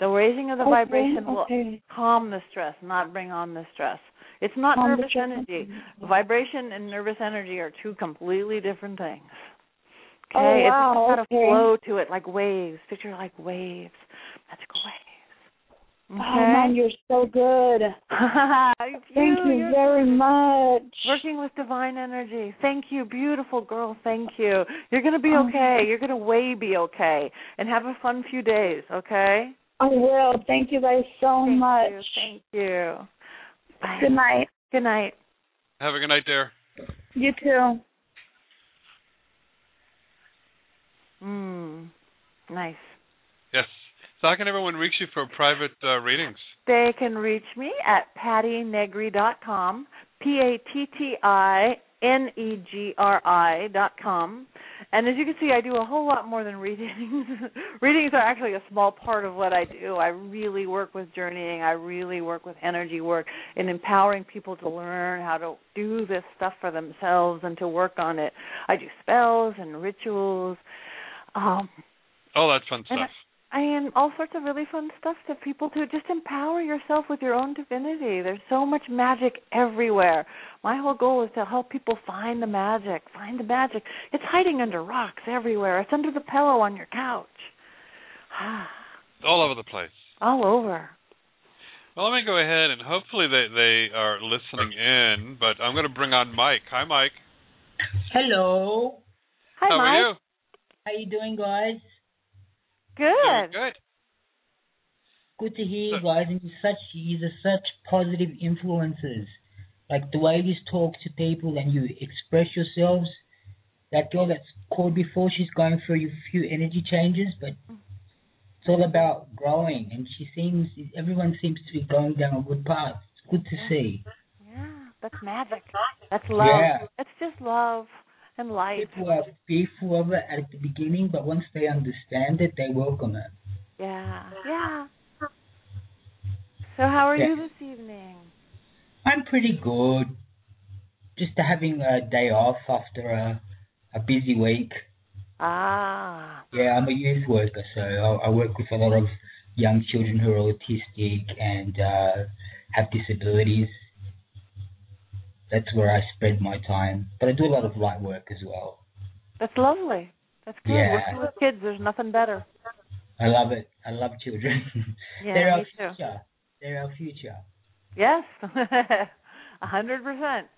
The raising of the Okay, vibration okay. will calm the stress, not bring on the stress. It's not the nervous energy. Vibration and nervous energy are two completely different things. Oh, okay, Oh, it's wow, just got a flow to it, like waves. Picture like waves, magical waves. Okay? Oh man, you're so good. Thank you You're very much. Working with divine energy. Thank you, beautiful girl. Thank you. You're going to be Oh. okay. You're going to way be okay. And have a fun few days, okay? I will. Thank you guys so Thank much. you. Thank you. Bye. Good night. Good night. Have a good night, dear. You too. Mm. Nice. Yes. So how can everyone reach you for private uh, readings? They can reach me at pattinegri.com, P A T T I N E G R I dot com. And as you can see, I do a whole lot more than readings. readings are actually a small part of what I do. I really work with journeying. I really work with energy work and empowering people to learn how to do this stuff for themselves and to work on it. I do spells and rituals. Um, Oh, that's fun stuff. And all sorts of really fun stuff to people to just empower yourself with your own divinity. There's so much magic everywhere. My whole goal is to help people find the magic, find the magic. It's hiding under rocks everywhere. It's under the pillow on your couch. All over the place. all over. Well, let me go ahead and hopefully they they are listening in. But I'm going to bring on Mike. Hi, Mike. Hello. Hi, How Mike. How are you? How you doing, guys? Good. Good. Good to hear you guys. And you're such you are such positive influences. Like the way you talk to people and you express yourselves. That girl that's called before, she's going through a few energy changes, but it's all about growing. And she seems, everyone seems to be going down a good path. It's good to see. Yeah, that's magic. That's love. Yeah. That's just love and light. People are fearful of it at the beginning, but once they understand it, they welcome it. Yeah. Yeah. So how are Yeah. you this evening? I'm pretty good. Just having a day off after a a busy week. Ah. Yeah, I'm a youth worker, so I, I work with a lot of young children who are autistic and uh, have disabilities. That's where I spread my time, but I do a lot of light work as well. That's lovely. That's good. Yeah. Working with kids, there's nothing better. I love it. I love children. Yeah, They're our me too. future. They're our future. Yes. A hundred percent.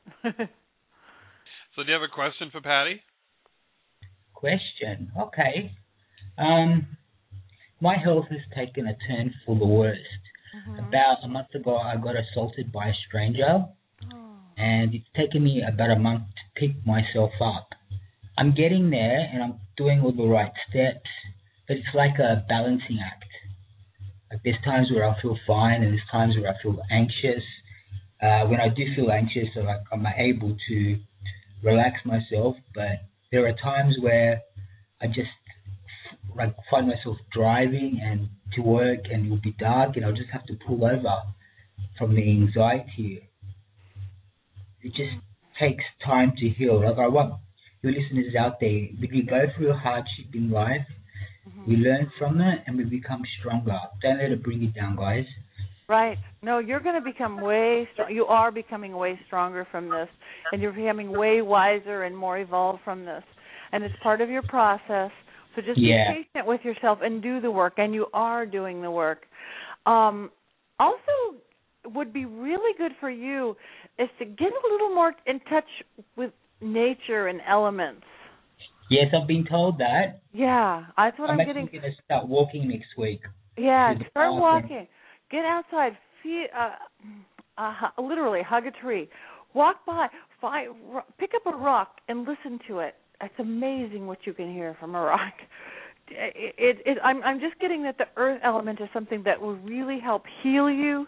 So do you have a question for Patti? Question. Okay. Um, my health has taken a turn for the worst. About a month ago, I got assaulted by a stranger, and it's taken me about a month to pick myself up. I'm getting there, and I'm doing all the right steps, but it's like a balancing act. Like there's times where I feel fine, and there's times where I feel anxious. Uh, when I do feel anxious, so like I'm able to relax myself, but there are times where I just like find myself driving and to work and it will be dark and I'll just have to pull over from the anxiety. It just takes time to heal. Like I want your listeners out there, we go through a hardship in life, we learn from it and we become stronger. Don't let it bring you down, guys. Right. No, you're going to become way strong. You are becoming way stronger from this, and you're becoming way wiser and more evolved from this. And it's part of your process. So just Yeah. be patient with yourself and do the work, and you are doing the work. Um, also, would be really good for you is to get a little more in touch with nature and elements. Yes, I've been told that. Yeah, that's what I'm, I'm getting. actually going to start walking next week. Yeah, start bathroom. walking. Get outside. Feel, uh, uh, literally hug a tree. Walk by. Find, pick up a rock and listen to it. It's amazing what you can hear from a rock. It, it, it, I'm, I'm just getting that the earth element is something that will really help heal you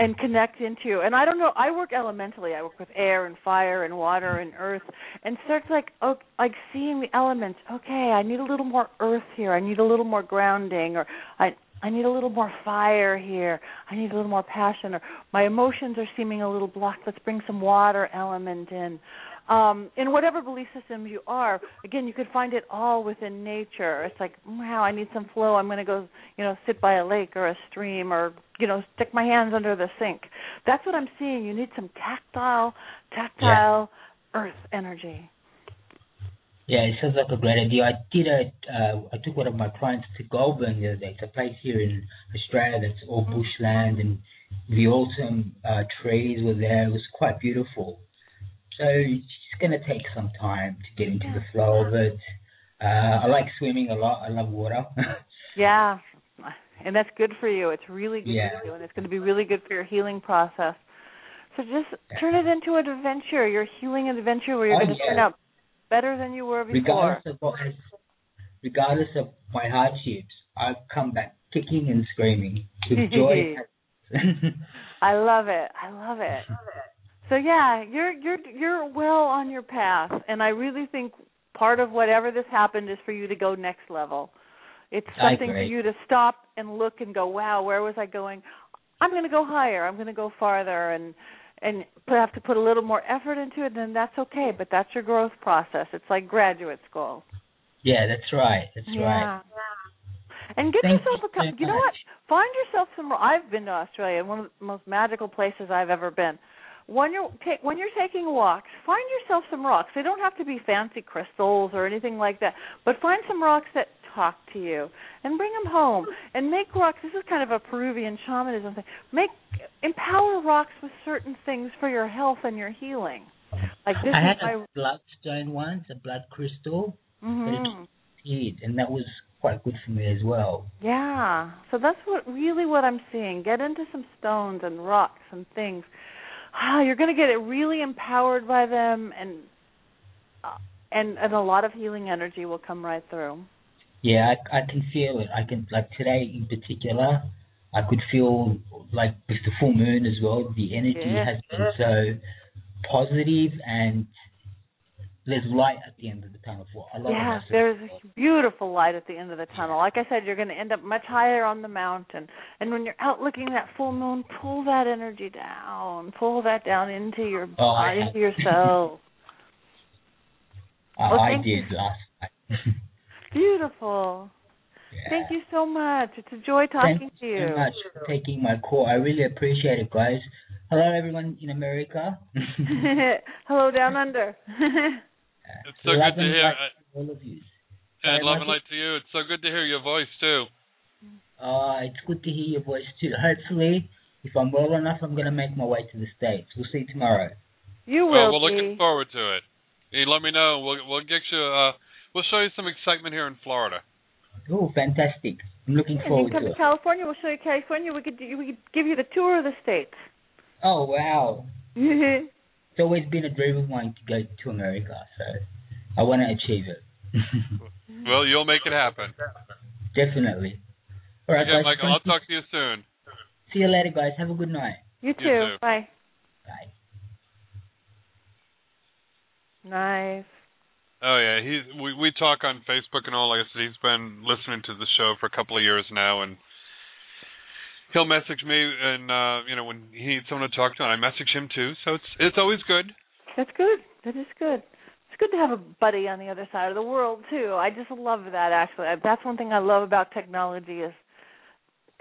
and connect into. And I don't know. I work elementally. I work with air and fire and water and earth, and starts like oh, like seeing the elements. Okay, I need a little more earth here. I need a little more grounding, or I I need a little more fire here. I need a little more passion, or my emotions are seeming a little blocked. Let's bring some water element in. Um, in whatever belief system you are, again, you could find it all within nature. It's like, wow, I need some flow. I'm going to go, you know, sit by a lake or a stream, or you know, stick my hands under the sink. That's what I'm seeing. You need some tactile, tactile earth energy. Yeah, it sounds like a great idea. I did a, uh, I took one of my clients to Goulburn the other day. It's a place here in Australia that's all bushland and the autumn uh, trees were there. It was quite beautiful. So it's going to take some time to get into the flow of it. Uh, I like swimming a lot. I love water. Yeah, and that's good for you. It's really good Yeah. for you, and it's going to be really good for your healing process. So just turn it into an adventure, your healing adventure, where you're Oh, going to yeah. turn out better than you were before. regardless of what has, regardless of my hardships, I come back kicking and screaming with joy. I love it. I love it. So yeah, you're you're you're well on your path, and I really think part of whatever this happened is for you to go next level. It's something for you to stop and look and go, wow, where was I going? I'm going to go higher. I'm going to go farther, and and put, have to put a little more effort into it. Then that's okay, but that's your growth process. It's like graduate school. yeah, that's right. That's yeah. right. And get Thank yourself you a co- so you know what? Find yourself some. I've been to Australia, one of the most magical places I've ever been. When you're ta- when you're taking walks, find yourself some rocks. They don't have to be fancy crystals or anything like that, but find some rocks that talk to you and bring them home and make rocks. This is kind of a Peruvian shamanism thing. Make empower rocks with certain things for your health and your healing. Like this I had my a bloodstone once, a blood crystal, Mhm. it and that was quite good for me as well. Yeah. So that's what really what I'm seeing. Get into some stones and rocks and things. Ah, you're going to get it really empowered by them and uh, and and a lot of healing energy will come right through. Yeah, I, I can feel it. I can like today in particular, I could feel like with the full moon as well. The energy Yeah. has been so positive, and there's light at the end of the tunnel for a lot Yeah, of us. there's a beautiful light at the end of the tunnel. Like I said, you're going to end up much higher on the mountain. And when you're out looking at that full moon, pull that energy down. Pull that down into your Oh, body, into yourself. I, oh, Well, I did last night. Beautiful. Thank you so much. It's a joy talking Thank to you Thank you. so much for taking my call. I really appreciate it, guys. Hello, everyone in America. Hello down under. It's so Love good to hear. light all of you. And Sorry, love and light to you. It's so good to hear your voice too. Uh, it's good to hear your voice too. Hopefully, if I'm well enough, I'm going to make my way to the States. We'll see you tomorrow. You well, will we're looking forward to it. You let me know. We'll we'll get you. Uh, we'll show you some excitement here in Florida. Oh, fantastic. I'm looking And you forward can come to to. California. We'll show you California. We could we could give you the tour of the states. Oh, wow. It's always been a dream of mine to go to America, so I want to achieve it. Well, you'll make it happen. Definitely. All right, okay, guys. Michael. I'll talk to you soon. See you later, guys. Have a good night. You too. too. Bye. Bye. Nice. Oh yeah, he's we we talk on Facebook and all. Like I said, he's been listening to the show for a couple of years now, and he'll message me, and uh, you know when he needs someone to talk to, and I message him too. So it's it's always good. That's good. That is good. It's good to have a buddy on the other side of the world too. I just love that. Actually, that's one thing I love about technology is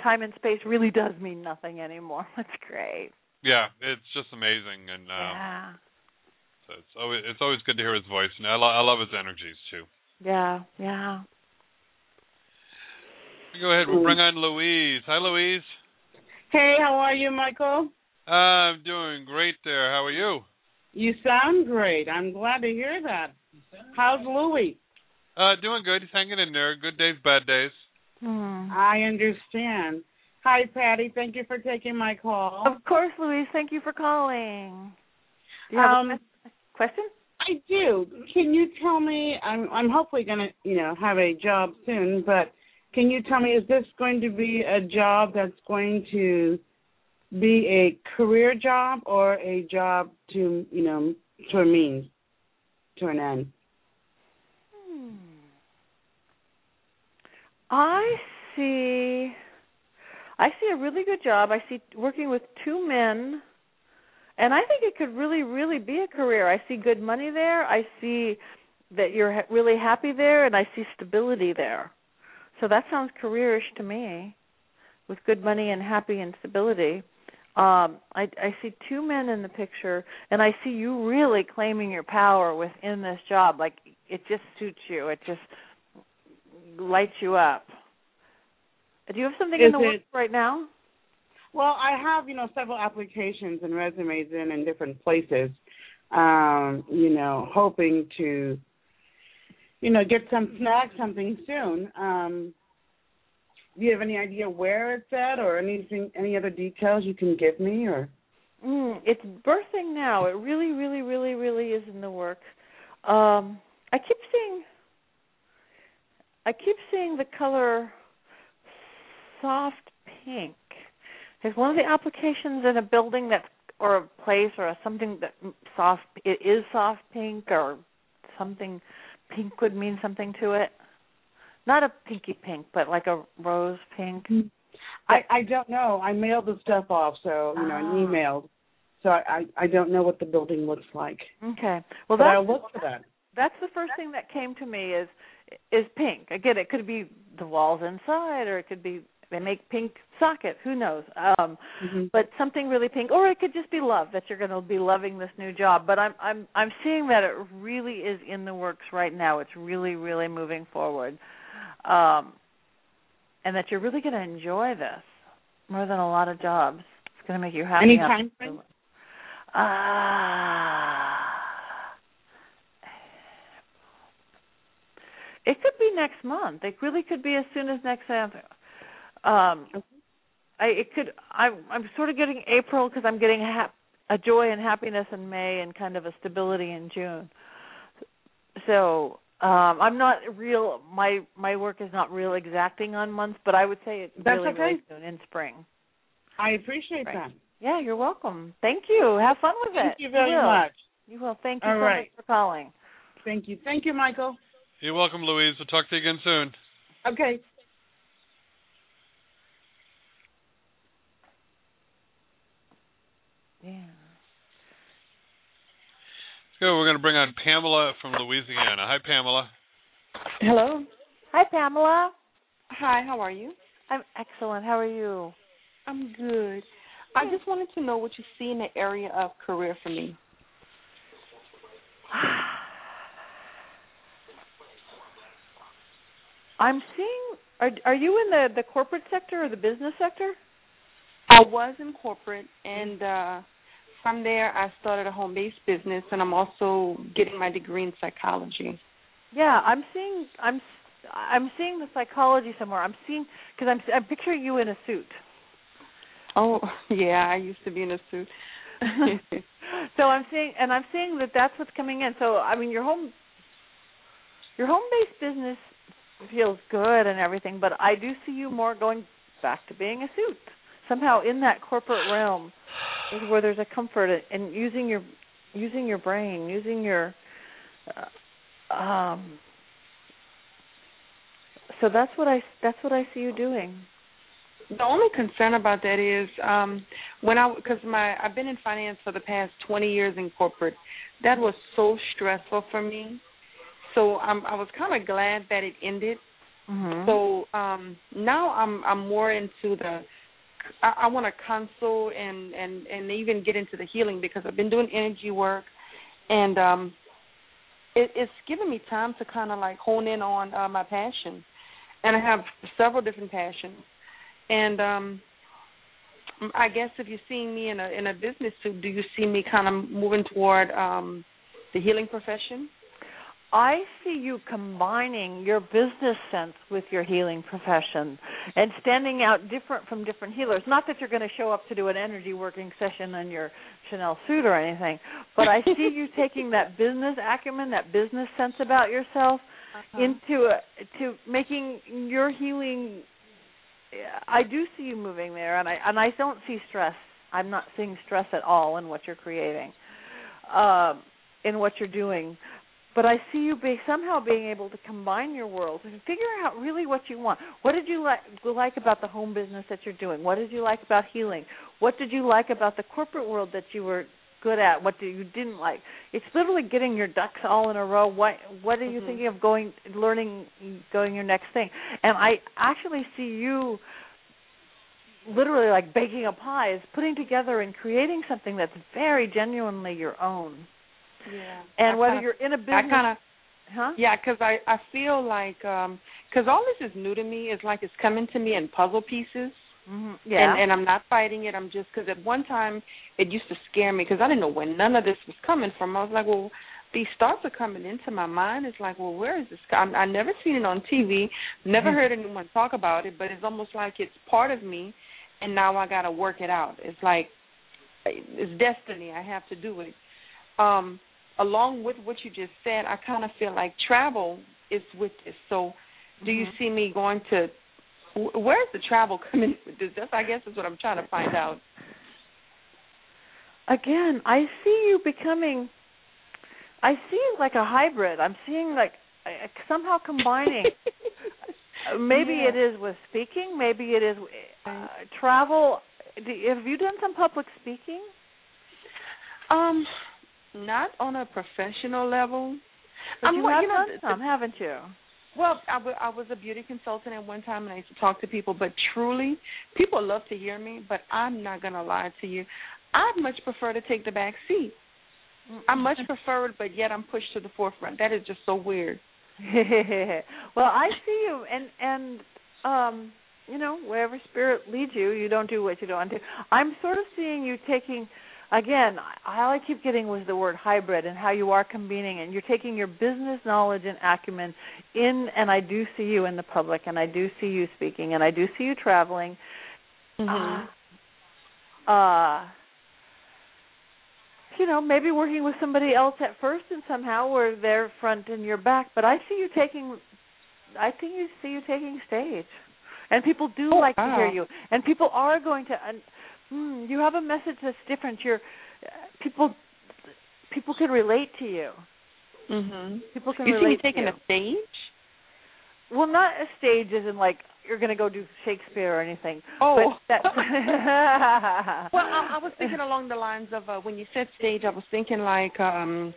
time and space really does mean nothing anymore. That's great. Yeah, it's just amazing, and uh, Yeah. so it's always it's always good to hear his voice, and I, lo- I love his energies too. Yeah. Yeah. Go ahead, we'll bring on Louise. Hi, Louise. Hey, how are you, Michael? I'm doing great there. How are you? You sound great. I'm glad to hear that. How's Louie? Uh, doing good. He's hanging in there. Good days, bad days. Hmm. I understand. Hi, Patti. Thank you for taking my call. Of course, Louise. Thank you for calling. Do you have Um, a question? I do. Can you tell me? I'm I'm hopefully going to you know have a job soon, but can you tell me is this going to be a job that's going to be a career job or a job to you know to a means to an end? Hmm. I see. I see a really good job. I see working with two men, and I think it could really, really be a career. I see good money there. I see that you're really happy there, and I see stability there. So that sounds careerish to me, with good money and happy and stability. Um, I, I see two men in the picture, and I see you really claiming your power within this job. Like it just suits you. It just lights you up. Do you have something in Is the works right now? Well, I have, you know, several applications and resumes in in different places. Um, you know, hoping to, you know, get some snag something soon. Um, do you have any idea where it's at, or anything, any other details you can give me, or? Mm, it's birthing now. It really, really, really, really is in the works. Um, I keep seeing. I keep seeing the color soft pink. There's one of the applications in a building that's or a place or a something that soft. It is soft pink or something. Pink would mean something to it. Not a pinky pink, but like a rose pink. I I don't know. I mailed the stuff off, so you know, Ah. and emailed. So I I don't know what the building looks like. Okay. Well, but that's I'll look for that. that's the first thing that came to me is is pink. Again, it could be the walls inside, or it could be they make pink socket. Who knows? Um, But something really pink, or it could just be love that you're going to be loving this new job. But I'm I'm I'm seeing that it really is in the works right now. It's really really moving forward, um, and that you're really going to enjoy this more than a lot of jobs. It's going to make you happy. Any time frame? Ah. It could be next month. It really could be as soon as next month. Um, I it could. I'm I'm sort of getting April because I'm getting hap- a joy and happiness in May and kind of a stability in June. So um I'm not real. My my work is not real exacting on months, but I would say it's That's really okay. really soon in spring. I appreciate Right. that. Yeah, you're welcome. Thank you. Have fun with Thank it. Thank you very will. much. You will. Thank you All so right. much for calling. Thank you. Thank you, Michael. You're welcome, Louise. We'll talk to you again soon. Okay. Let's. We're going to bring on Pamela from Louisiana. Hi, Pamela. Hello. Hi, Pamela. Hi, how are you? I'm excellent. How are you? I'm good. I just wanted to know what you see in the area of career for me. I'm seeing. Are are you in the the corporate sector or the business sector? I was in corporate, and uh from there I started a home-based business, and I'm also getting my degree in psychology. Yeah, I'm seeing. I'm I'm seeing the psychology somewhere. I'm seeing because I'm I'm picturing you in a suit. Oh, yeah, I used to be in a suit. so I'm seeing, and I'm seeing that that's what's coming in. So I mean, your home, your home-based business feels good and everything, but I do see you more going back to being a suit somehow in that corporate realm, is where there's a comfort in using your using your brain, using your. Uh, um. So that's what I that's what I see you doing. The only concern about that is um when I because my I've been in finance for the past 20 years in corporate. That was so stressful for me. So I'm I was kind of glad that it ended. Mm-hmm. So um now I'm I'm more into the I, I want to console and and and even get into the healing because I've been doing energy work. And um it, it's given me time to kind of like hone in on uh, my passion. And I have several different passions. And um I guess if you're seeing me in a in a business suit, do you see me kind of moving toward um the healing profession? I see you combining your business sense with your healing profession and standing out different from different healers. Not that you're going to show up to do an energy working session in your Chanel suit or anything, but I see you taking that business acumen, that business sense about yourself Uh-huh. into a, to making your healing I do see you moving there and I and I don't see stress. I'm not seeing stress at all in what you're creating. Um in what you're doing but I see you be somehow being able to combine your worlds and figure out really what you want. What did you like like about the home business that you're doing? What did you like about healing? What did you like about the corporate world that you were good at? What do you didn't like? It's literally getting your ducks all in a row. What what are you Mhm. thinking of going learning going your next thing? And I actually see you literally like baking a pie is putting together and creating something that's very genuinely your own. Yeah. And I whether kinda- you're in a business kind of Huh? Yeah, because I I feel like um 'cause all this is new to me. It's like it's coming to me in puzzle pieces. Mm-hmm. Yeah. And and I'm not fighting it. I'm just because at one time it used to scare me because I didn't know where none of this was coming from. I was like, well, these thoughts are coming into my mind. It's like, well, where is this? I'm, I never seen it on TV. Never heard anyone talk about it. But it's almost like it's part of me, and now I got to work it out. It's like it's destiny. I have to do it. Um, along with what you just said, I kind of feel like travel is with this. So, do you Mhm. see me going to? Where's the travel coming with this? That's I guess is what I'm trying to find out. again, I see you becoming. I see you like a hybrid. I'm seeing like somehow combining. Maybe Yeah. it is with speaking. Maybe it is uh, travel. Do, have you done some public speaking? Um, not on a professional level. But I'm you have you know, done some, haven't you? Well, I, w- I was a beauty consultant at one time, and I used to talk to people. But truly, people love to hear me. But I'm not gonna lie to you. I'd much prefer to take the back seat. I much prefer it, but yet I'm pushed to the forefront. That is just so weird. well, I see you, and and um, you know, wherever spirit leads you, you don't do what you don't want to. I'm sort of seeing you taking. Again, all I keep getting was the word hybrid and how you are combining, and you're taking your business knowledge and acumen in. And I do see you in the public, and I do see you speaking, and I do see you traveling. Mhm. Uh, uh, you know, maybe working with somebody else at first, and somehow where they're front and you're back. But I see you taking, I think you see you taking stage, and people do like to hear you, and people are going to. And, mm, you have a message that's different. You're uh, people, people can relate to you. Mhm. People can you relate to taking you. a stage? Well, not a stage as in like you're going to go do Shakespeare or anything. Oh. well, I, I was thinking along the lines of uh, when you said stage, I was thinking like um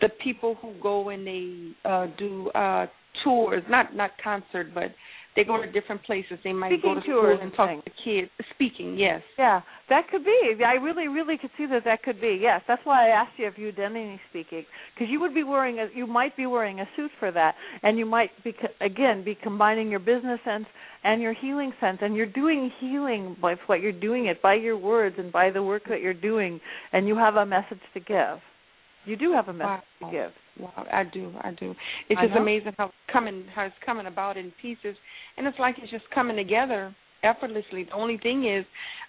the people who go and they uh do uh tours, not not concert, but they go to different places. They might Speaking go to schools and and talk things. to kids. Speaking, yes. Yeah, that could be. I really, really could see that that could be. Yes, that's why I asked you if you'd done any speaking, because you would be wearing a, you might be wearing a suit for that, and you might be again be combining your business sense and your healing sense, and you're doing healing by what you're doing it by your words and by the work that you're doing, and you have a message to give. You do have a message Wow. to give. Wow, I do, I do. It's I just know. amazing how it's coming how it's coming about in pieces and it's like it's just coming together effortlessly. The only thing is,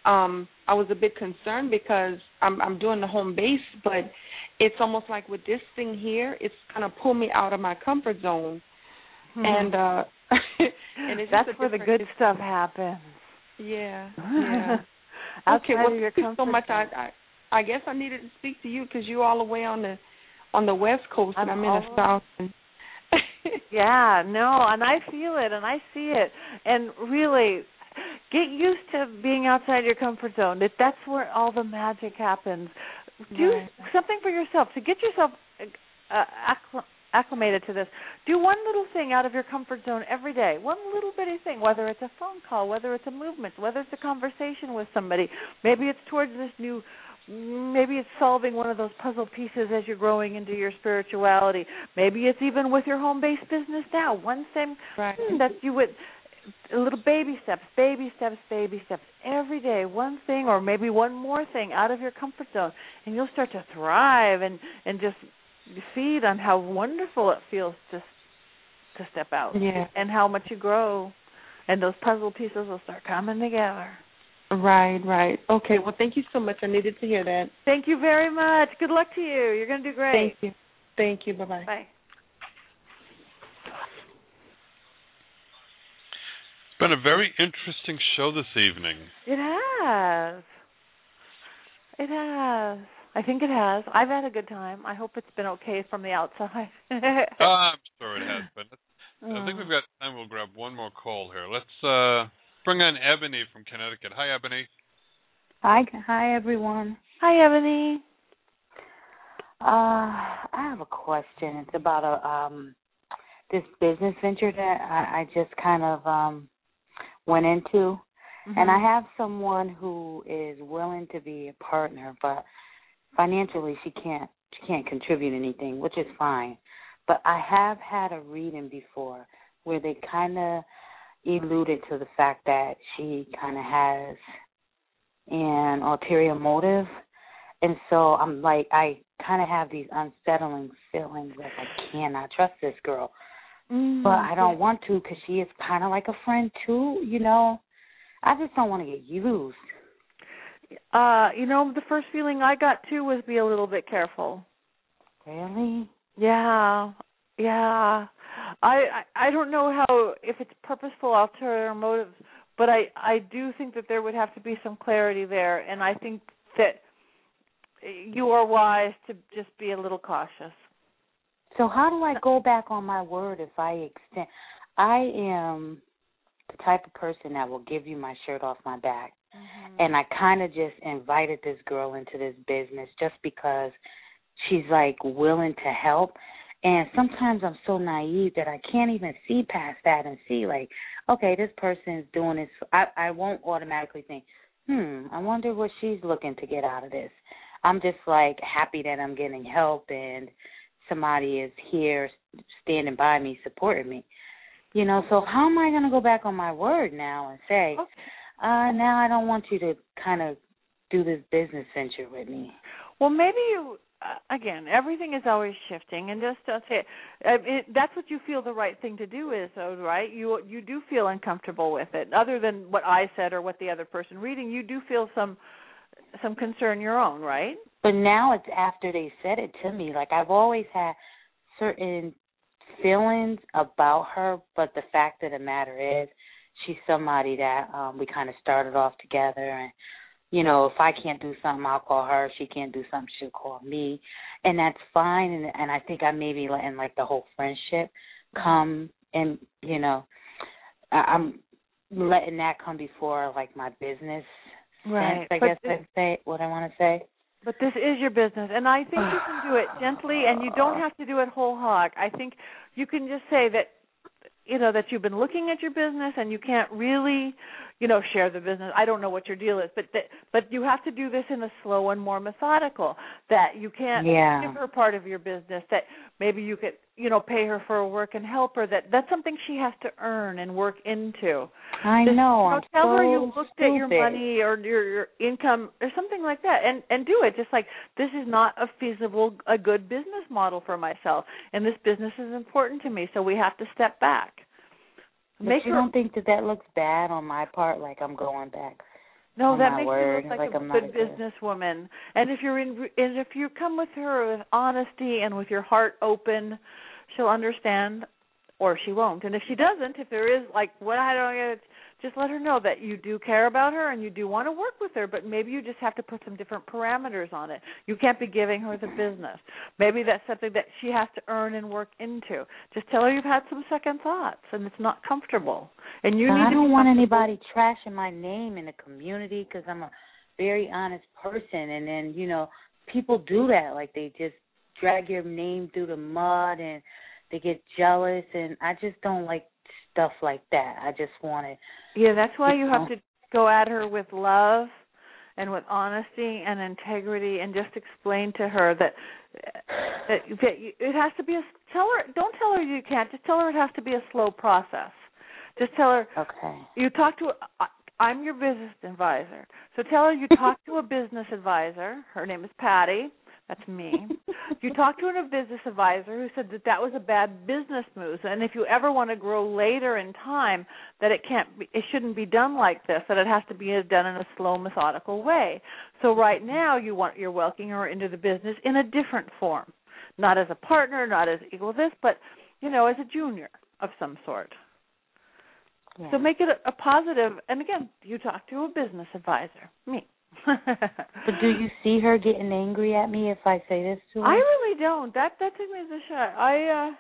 um, I was a bit concerned because I'm I'm doing the home base, but it's almost like with this thing here, it's gonna pull me out of my comfort zone. Hmm. And uh and it's that's where the good stuff happens. Yeah. Yeah. Okay, well, thank you so much. I. I I guess I needed to speak to you because you're all the way on the on the west coast and I'm I'm in the south. And Yeah, no, and I feel it and I see it. And really get used to being outside your comfort zone. That that's where all the magic happens. Do Right. something for yourself to get yourself uh, accl- acclimated to this. Do one little thing out of your comfort zone every day. One little bitty thing, whether it's a phone call, whether it's a movement, whether it's a conversation with somebody. Maybe it's towards this new maybe it's solving one of those puzzle pieces as you're growing into your spirituality. Maybe it's even with your home based business now. One thing Right. that you would little baby steps, baby steps, baby steps every day. One thing, or maybe one more thing out of your comfort zone, and you'll start to thrive and and just feed on how wonderful it feels to to step out Yeah. and how much you grow and those puzzle pieces will start coming together. Right, right. Okay. Well, thank you so much. I needed to hear that. Thank you very much. Good luck to you. You're going to do great. Thank you. Thank you. Bye bye. Bye. It's been a very interesting show this evening. It has. It has. I think it has. I've had a good time. I hope it's been okay from the outside. Uh, I'm sure it has, but I think we've got time. We'll grab one more call here. Let's uh, bring on Ebony from Connecticut. Hi, Ebony. Hi, hi everyone. Hi, Ebony. Uh, I have a question. It's about a um this business venture that I, I just kind of um went into, and I have someone who is willing to be a partner, but financially she can't she can't contribute anything, which is fine. But I have had a reading before where they kind of alluded to the fact that she kind of has an ulterior motive. And so I'm like, I kind of have these unsettling feelings that I cannot trust this girl. But I don't want to because she is kind of like a friend too, you know. I just don't want to get used. Uh, you know, the first feeling I got too was be a little bit careful. Really? Yeah. Yeah. I I, I don't know how if it's purposeful ulterior motives, but I I do think that there would have to be some clarity there and I think that you are wise to just be a little cautious. So how do I go back on my word if I extend? I am the type of person that will give you my shirt off my back. Mm-hmm. And I kind of just invited this girl into this business just because she's like willing to help. And sometimes I'm so naive that I can't even see past that and see like, okay, this person's doing this. I I won't automatically think, hmm, I wonder what she's looking to get out of this. I'm just like happy that I'm getting help and somebody is here standing by me, supporting me. You know, so how am I going to go back on my word now and say, uh, now I don't want you to kind of do this business venture with me? Well, maybe you again. Everything is always shifting, and just uh, say uh, it, that's what you feel the right thing to do is, though, right? You you do feel uncomfortable with it, other than what I said or what the other person reading. You do feel some some concern your own, right? But now it's after they said it to me. Like I've always had certain feelings about her, but the fact of the matter is, she's somebody that um we kind of started off together, and you know, if I can't do something, I'll call her. If she can't do something, she'll call me, and that's fine. And and I think I maybe letting like the whole friendship come, and you know, I, I'm letting that come before like my business Right. sense. I But guess this- I'd say what I want to say. But this is your business, and I think you can do it gently, and you don't have to do it whole hog. I think you can just say that, you know, that you've been looking at your business, and you can't really, you know, share the business. I don't know what your deal is, but that, but you have to do this in a slow and more methodical. That you can't Yeah. give her part of your business. That maybe you could, you know, pay her for her work and help her. That that's something she has to earn and work into. I Just, know. you I'm tell her you so looked at your money or your, your income or something like that, and and do it. Just like this is not a feasible, a good business model for myself, and this business is important to me, so we have to step back. But Make you her don't think that that looks bad on my part? Like I'm going back. no, that makes word, you look like, like a good good- businesswoman. And if you're in, and if you come with her with honesty and with your heart open, she'll understand, or she won't. And if she doesn't, if there is like what I don't get, just let her know that you do care about her and you do want to work with her, but maybe you just have to put some different parameters on it. You can't be giving her the business. Maybe that's something that she has to earn and work into. Just tell her you've had some second thoughts and it's not comfortable. And you I don't want anybody trashing my name in the community because I'm a very honest person. And then you know, people do that. Like they just drag your name through the mud and they get jealous. And I just don't like stuff like that. I just want it. Yeah, that's why you have know? to go at her with love and with honesty and integrity, and just explain to her that that, that you- it has to be a tell her. Don't tell her you can't. Just tell her it has to be a slow process. Just tell her. Okay. You talk to. I- I'm your business advisor, so tell her you talk to a business advisor. Her name is Patti. That's me. you talked to a business advisor who said that that was a bad business move, and if you ever want to grow later in time, that it can't, be, it shouldn't be done like this. That it has to be done in a slow, methodical way. So right now, you want you're welcoming her into the business in a different form, not as a partner, not as equal to this, but you know, as a junior of some sort. Yeah. So make it a, a positive. And again, you talk to a business advisor, me. But do you see her getting angry at me if I say this to her? I really don't. That that took me as a shot. I uh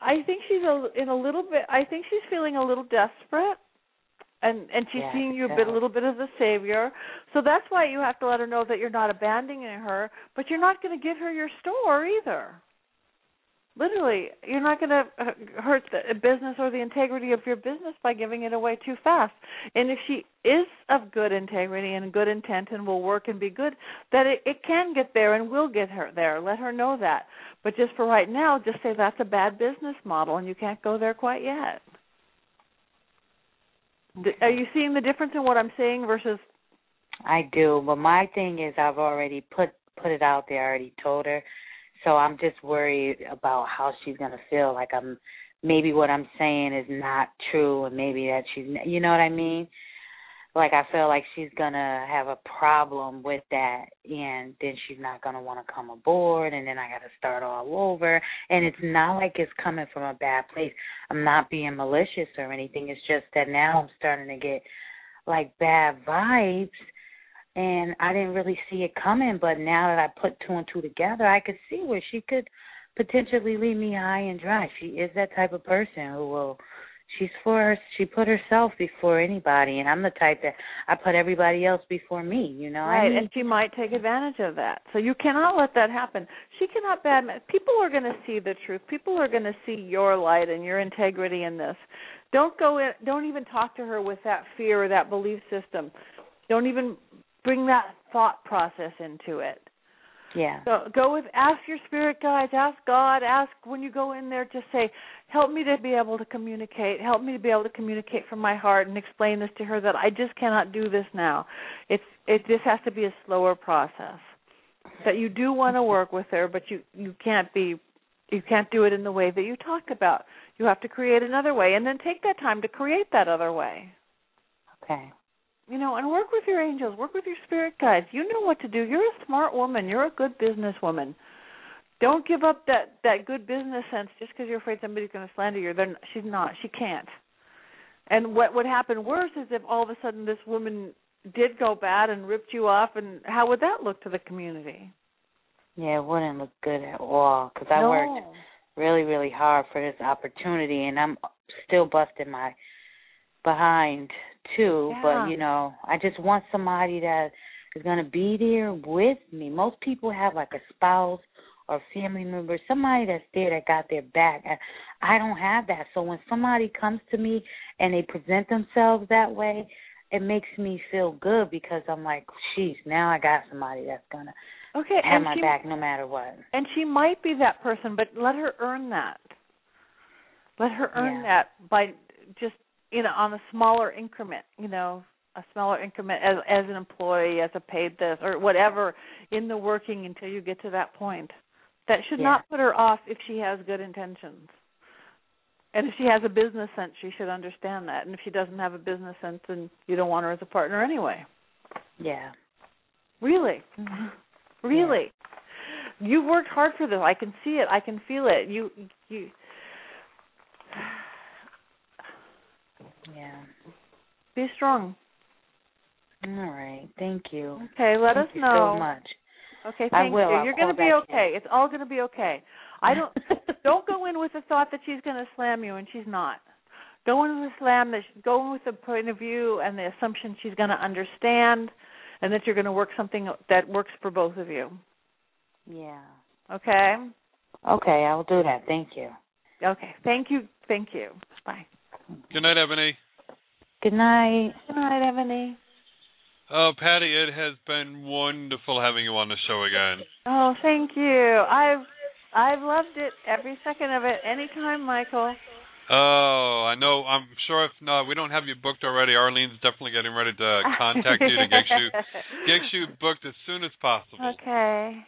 I think she's a in a little bit. I think she's feeling a little desperate, and and she's Yeah, seeing you a bit a little bit as a savior. So that's why you have to let her know that you're not abandoning her, but you're not going to give her your store either. Literally, you're not going to uh, hurt the business or the integrity of your business by giving it away too fast. And if she is of good integrity and good intent and will work and be good, that it, it can get there and will get her there. Let her know that. But just for right now, just say that's a bad business model and you can't go there quite yet. D Are you seeing the difference in what I'm saying versus? I do, but my thing is I've already put put it out there. I already told her, so I'm just worried about how she's gonna feel. Like I'm maybe what I'm saying is not true, and maybe that she's you know what I mean. Like I feel like she's gonna have a problem with that, and then she's not gonna want to come aboard, and then I got to start all over. And it's not like it's coming from a bad place. I'm not being malicious or anything. It's just that now I'm starting to get like bad vibes and I didn't really see it coming, but now that I put two and two together, I could see where she could potentially leave me high and dry. She is that type of person who will she's for her she put herself before anybody and I'm the type that I put everybody else before me, you know. Right, I mean, and she might take advantage of that. So you cannot let that happen. She cannot bad. People are going to see the truth. People are going to see your light and your integrity in this. Don't go in. Don't even talk to her with that fear or that belief system. Don't even bring that thought process into it. yeah. So go with ask your spirit guides, ask God, ask when you go in there just say, Help me to be able to communicate, help me to be able to communicate from my heart and explain this to her that I just cannot do this now. It's it this has to be a slower process. That you do want to work with her, but you you can't be you can't do it in the way that you talked about. You have to create another way and then take that time to create that other way Okay. You know, and work with your angels, work with your spirit guides. You know what to do. You're a smart woman. You're a good businesswoman. Don't give up that that good business sense just because you're afraid somebody's going to slander you. Then she's not. She can't. And what would happen worse is if all of a sudden this woman did go bad and ripped you off, and how would that look to the community? Yeah, it wouldn't look good at all because I no. worked really, really hard for this opportunity, and I'm still busting my behind too. Yeah. But you know, I just want somebody that is going to be there with me. Most people have like a spouse or family member, somebody that's there that got their back. I don't have that. So when somebody comes to me and they present themselves that way, it makes me feel good because I'm like, sheesh, now I got somebody that's gonna Okay, have my she, back no matter what. and she might be that person, but let her earn that. Let her earn Yeah. that by just you know on a smaller increment, you know, a smaller increment as as an employee, as a paid this or whatever in the working until you get to that point. That should Yeah. not put her off if she has good intentions. And if she has a business sense, she should understand that. And if she doesn't have a business sense, then you don't want her as a partner anyway. Yeah. Really? Mm-hmm. Really? you've worked hard for this. I can see it. I can feel it. You you Yeah. be strong. All right. Thank you. Okay, let Thank us you know. so much. Okay, thank you. I'll You're going to be okay. It's all going to be okay. I don't don't go in with the thought that she's going to slam you and she's not. Go in with the slam that she, go in with the point of view and the assumption she's going to understand and that you're going to work something that works for both of you. Yeah. Okay? Okay, I'll do that. Thank you. Okay. Thank you. Thank you. Bye. Good night, Ebony. Good night. Good night, Ebony. Oh, Patti, it has been wonderful having you on the show again. Oh, thank you. I've I've loved it every second of it. Anytime, Michael. Oh, I know. I'm sure if not, we don't have you booked already. Arlene's definitely getting ready to contact you to get you get you booked as soon as possible. Okay.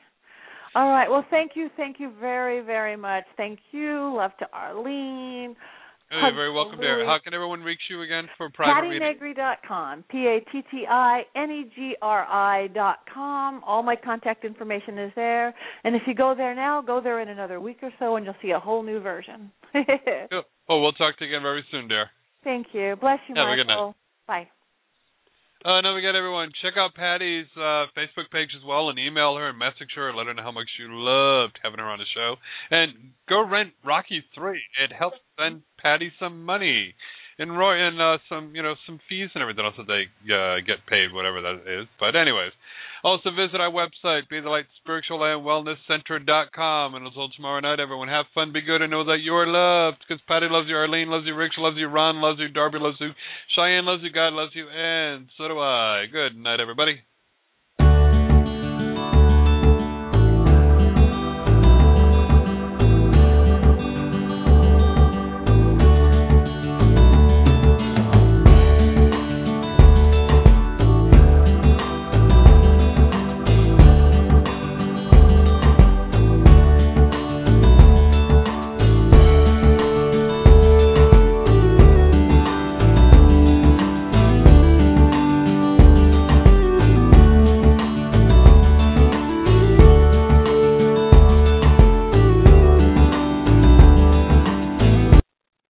All right. Well, thank you, thank you very, very much. Thank you. Love to Arlene. Oh, you're very welcome there. How can everyone reach you again for private meeting? PattiNegri.com. P A T T I N E G R I dot com. All my contact information is there. And if you go there now, go there in another week or so, and you'll see a whole new version. Cool. Oh, we'll talk to you again very soon, dear. Thank you. Bless you, Have a good night. Bye. Uh, don't forget, everyone, check out Patti's uh, Facebook page as well and email her and message her and let her know how much you loved having her on the show. And go rent Rocky 3. It helps send Patti some money. And Roy and uh, some you know some fees and everything else that they uh, get paid, whatever that is. But anyways, also visit our website, be the light spiritual and wellness center.com. And until tomorrow night, everyone have fun, be good, and know that you are loved. Because Patti loves you, Arlene loves you, Rich loves you, Ron loves you, Darby loves you, Cheyenne loves you, God loves you, and so do I. Good night, everybody.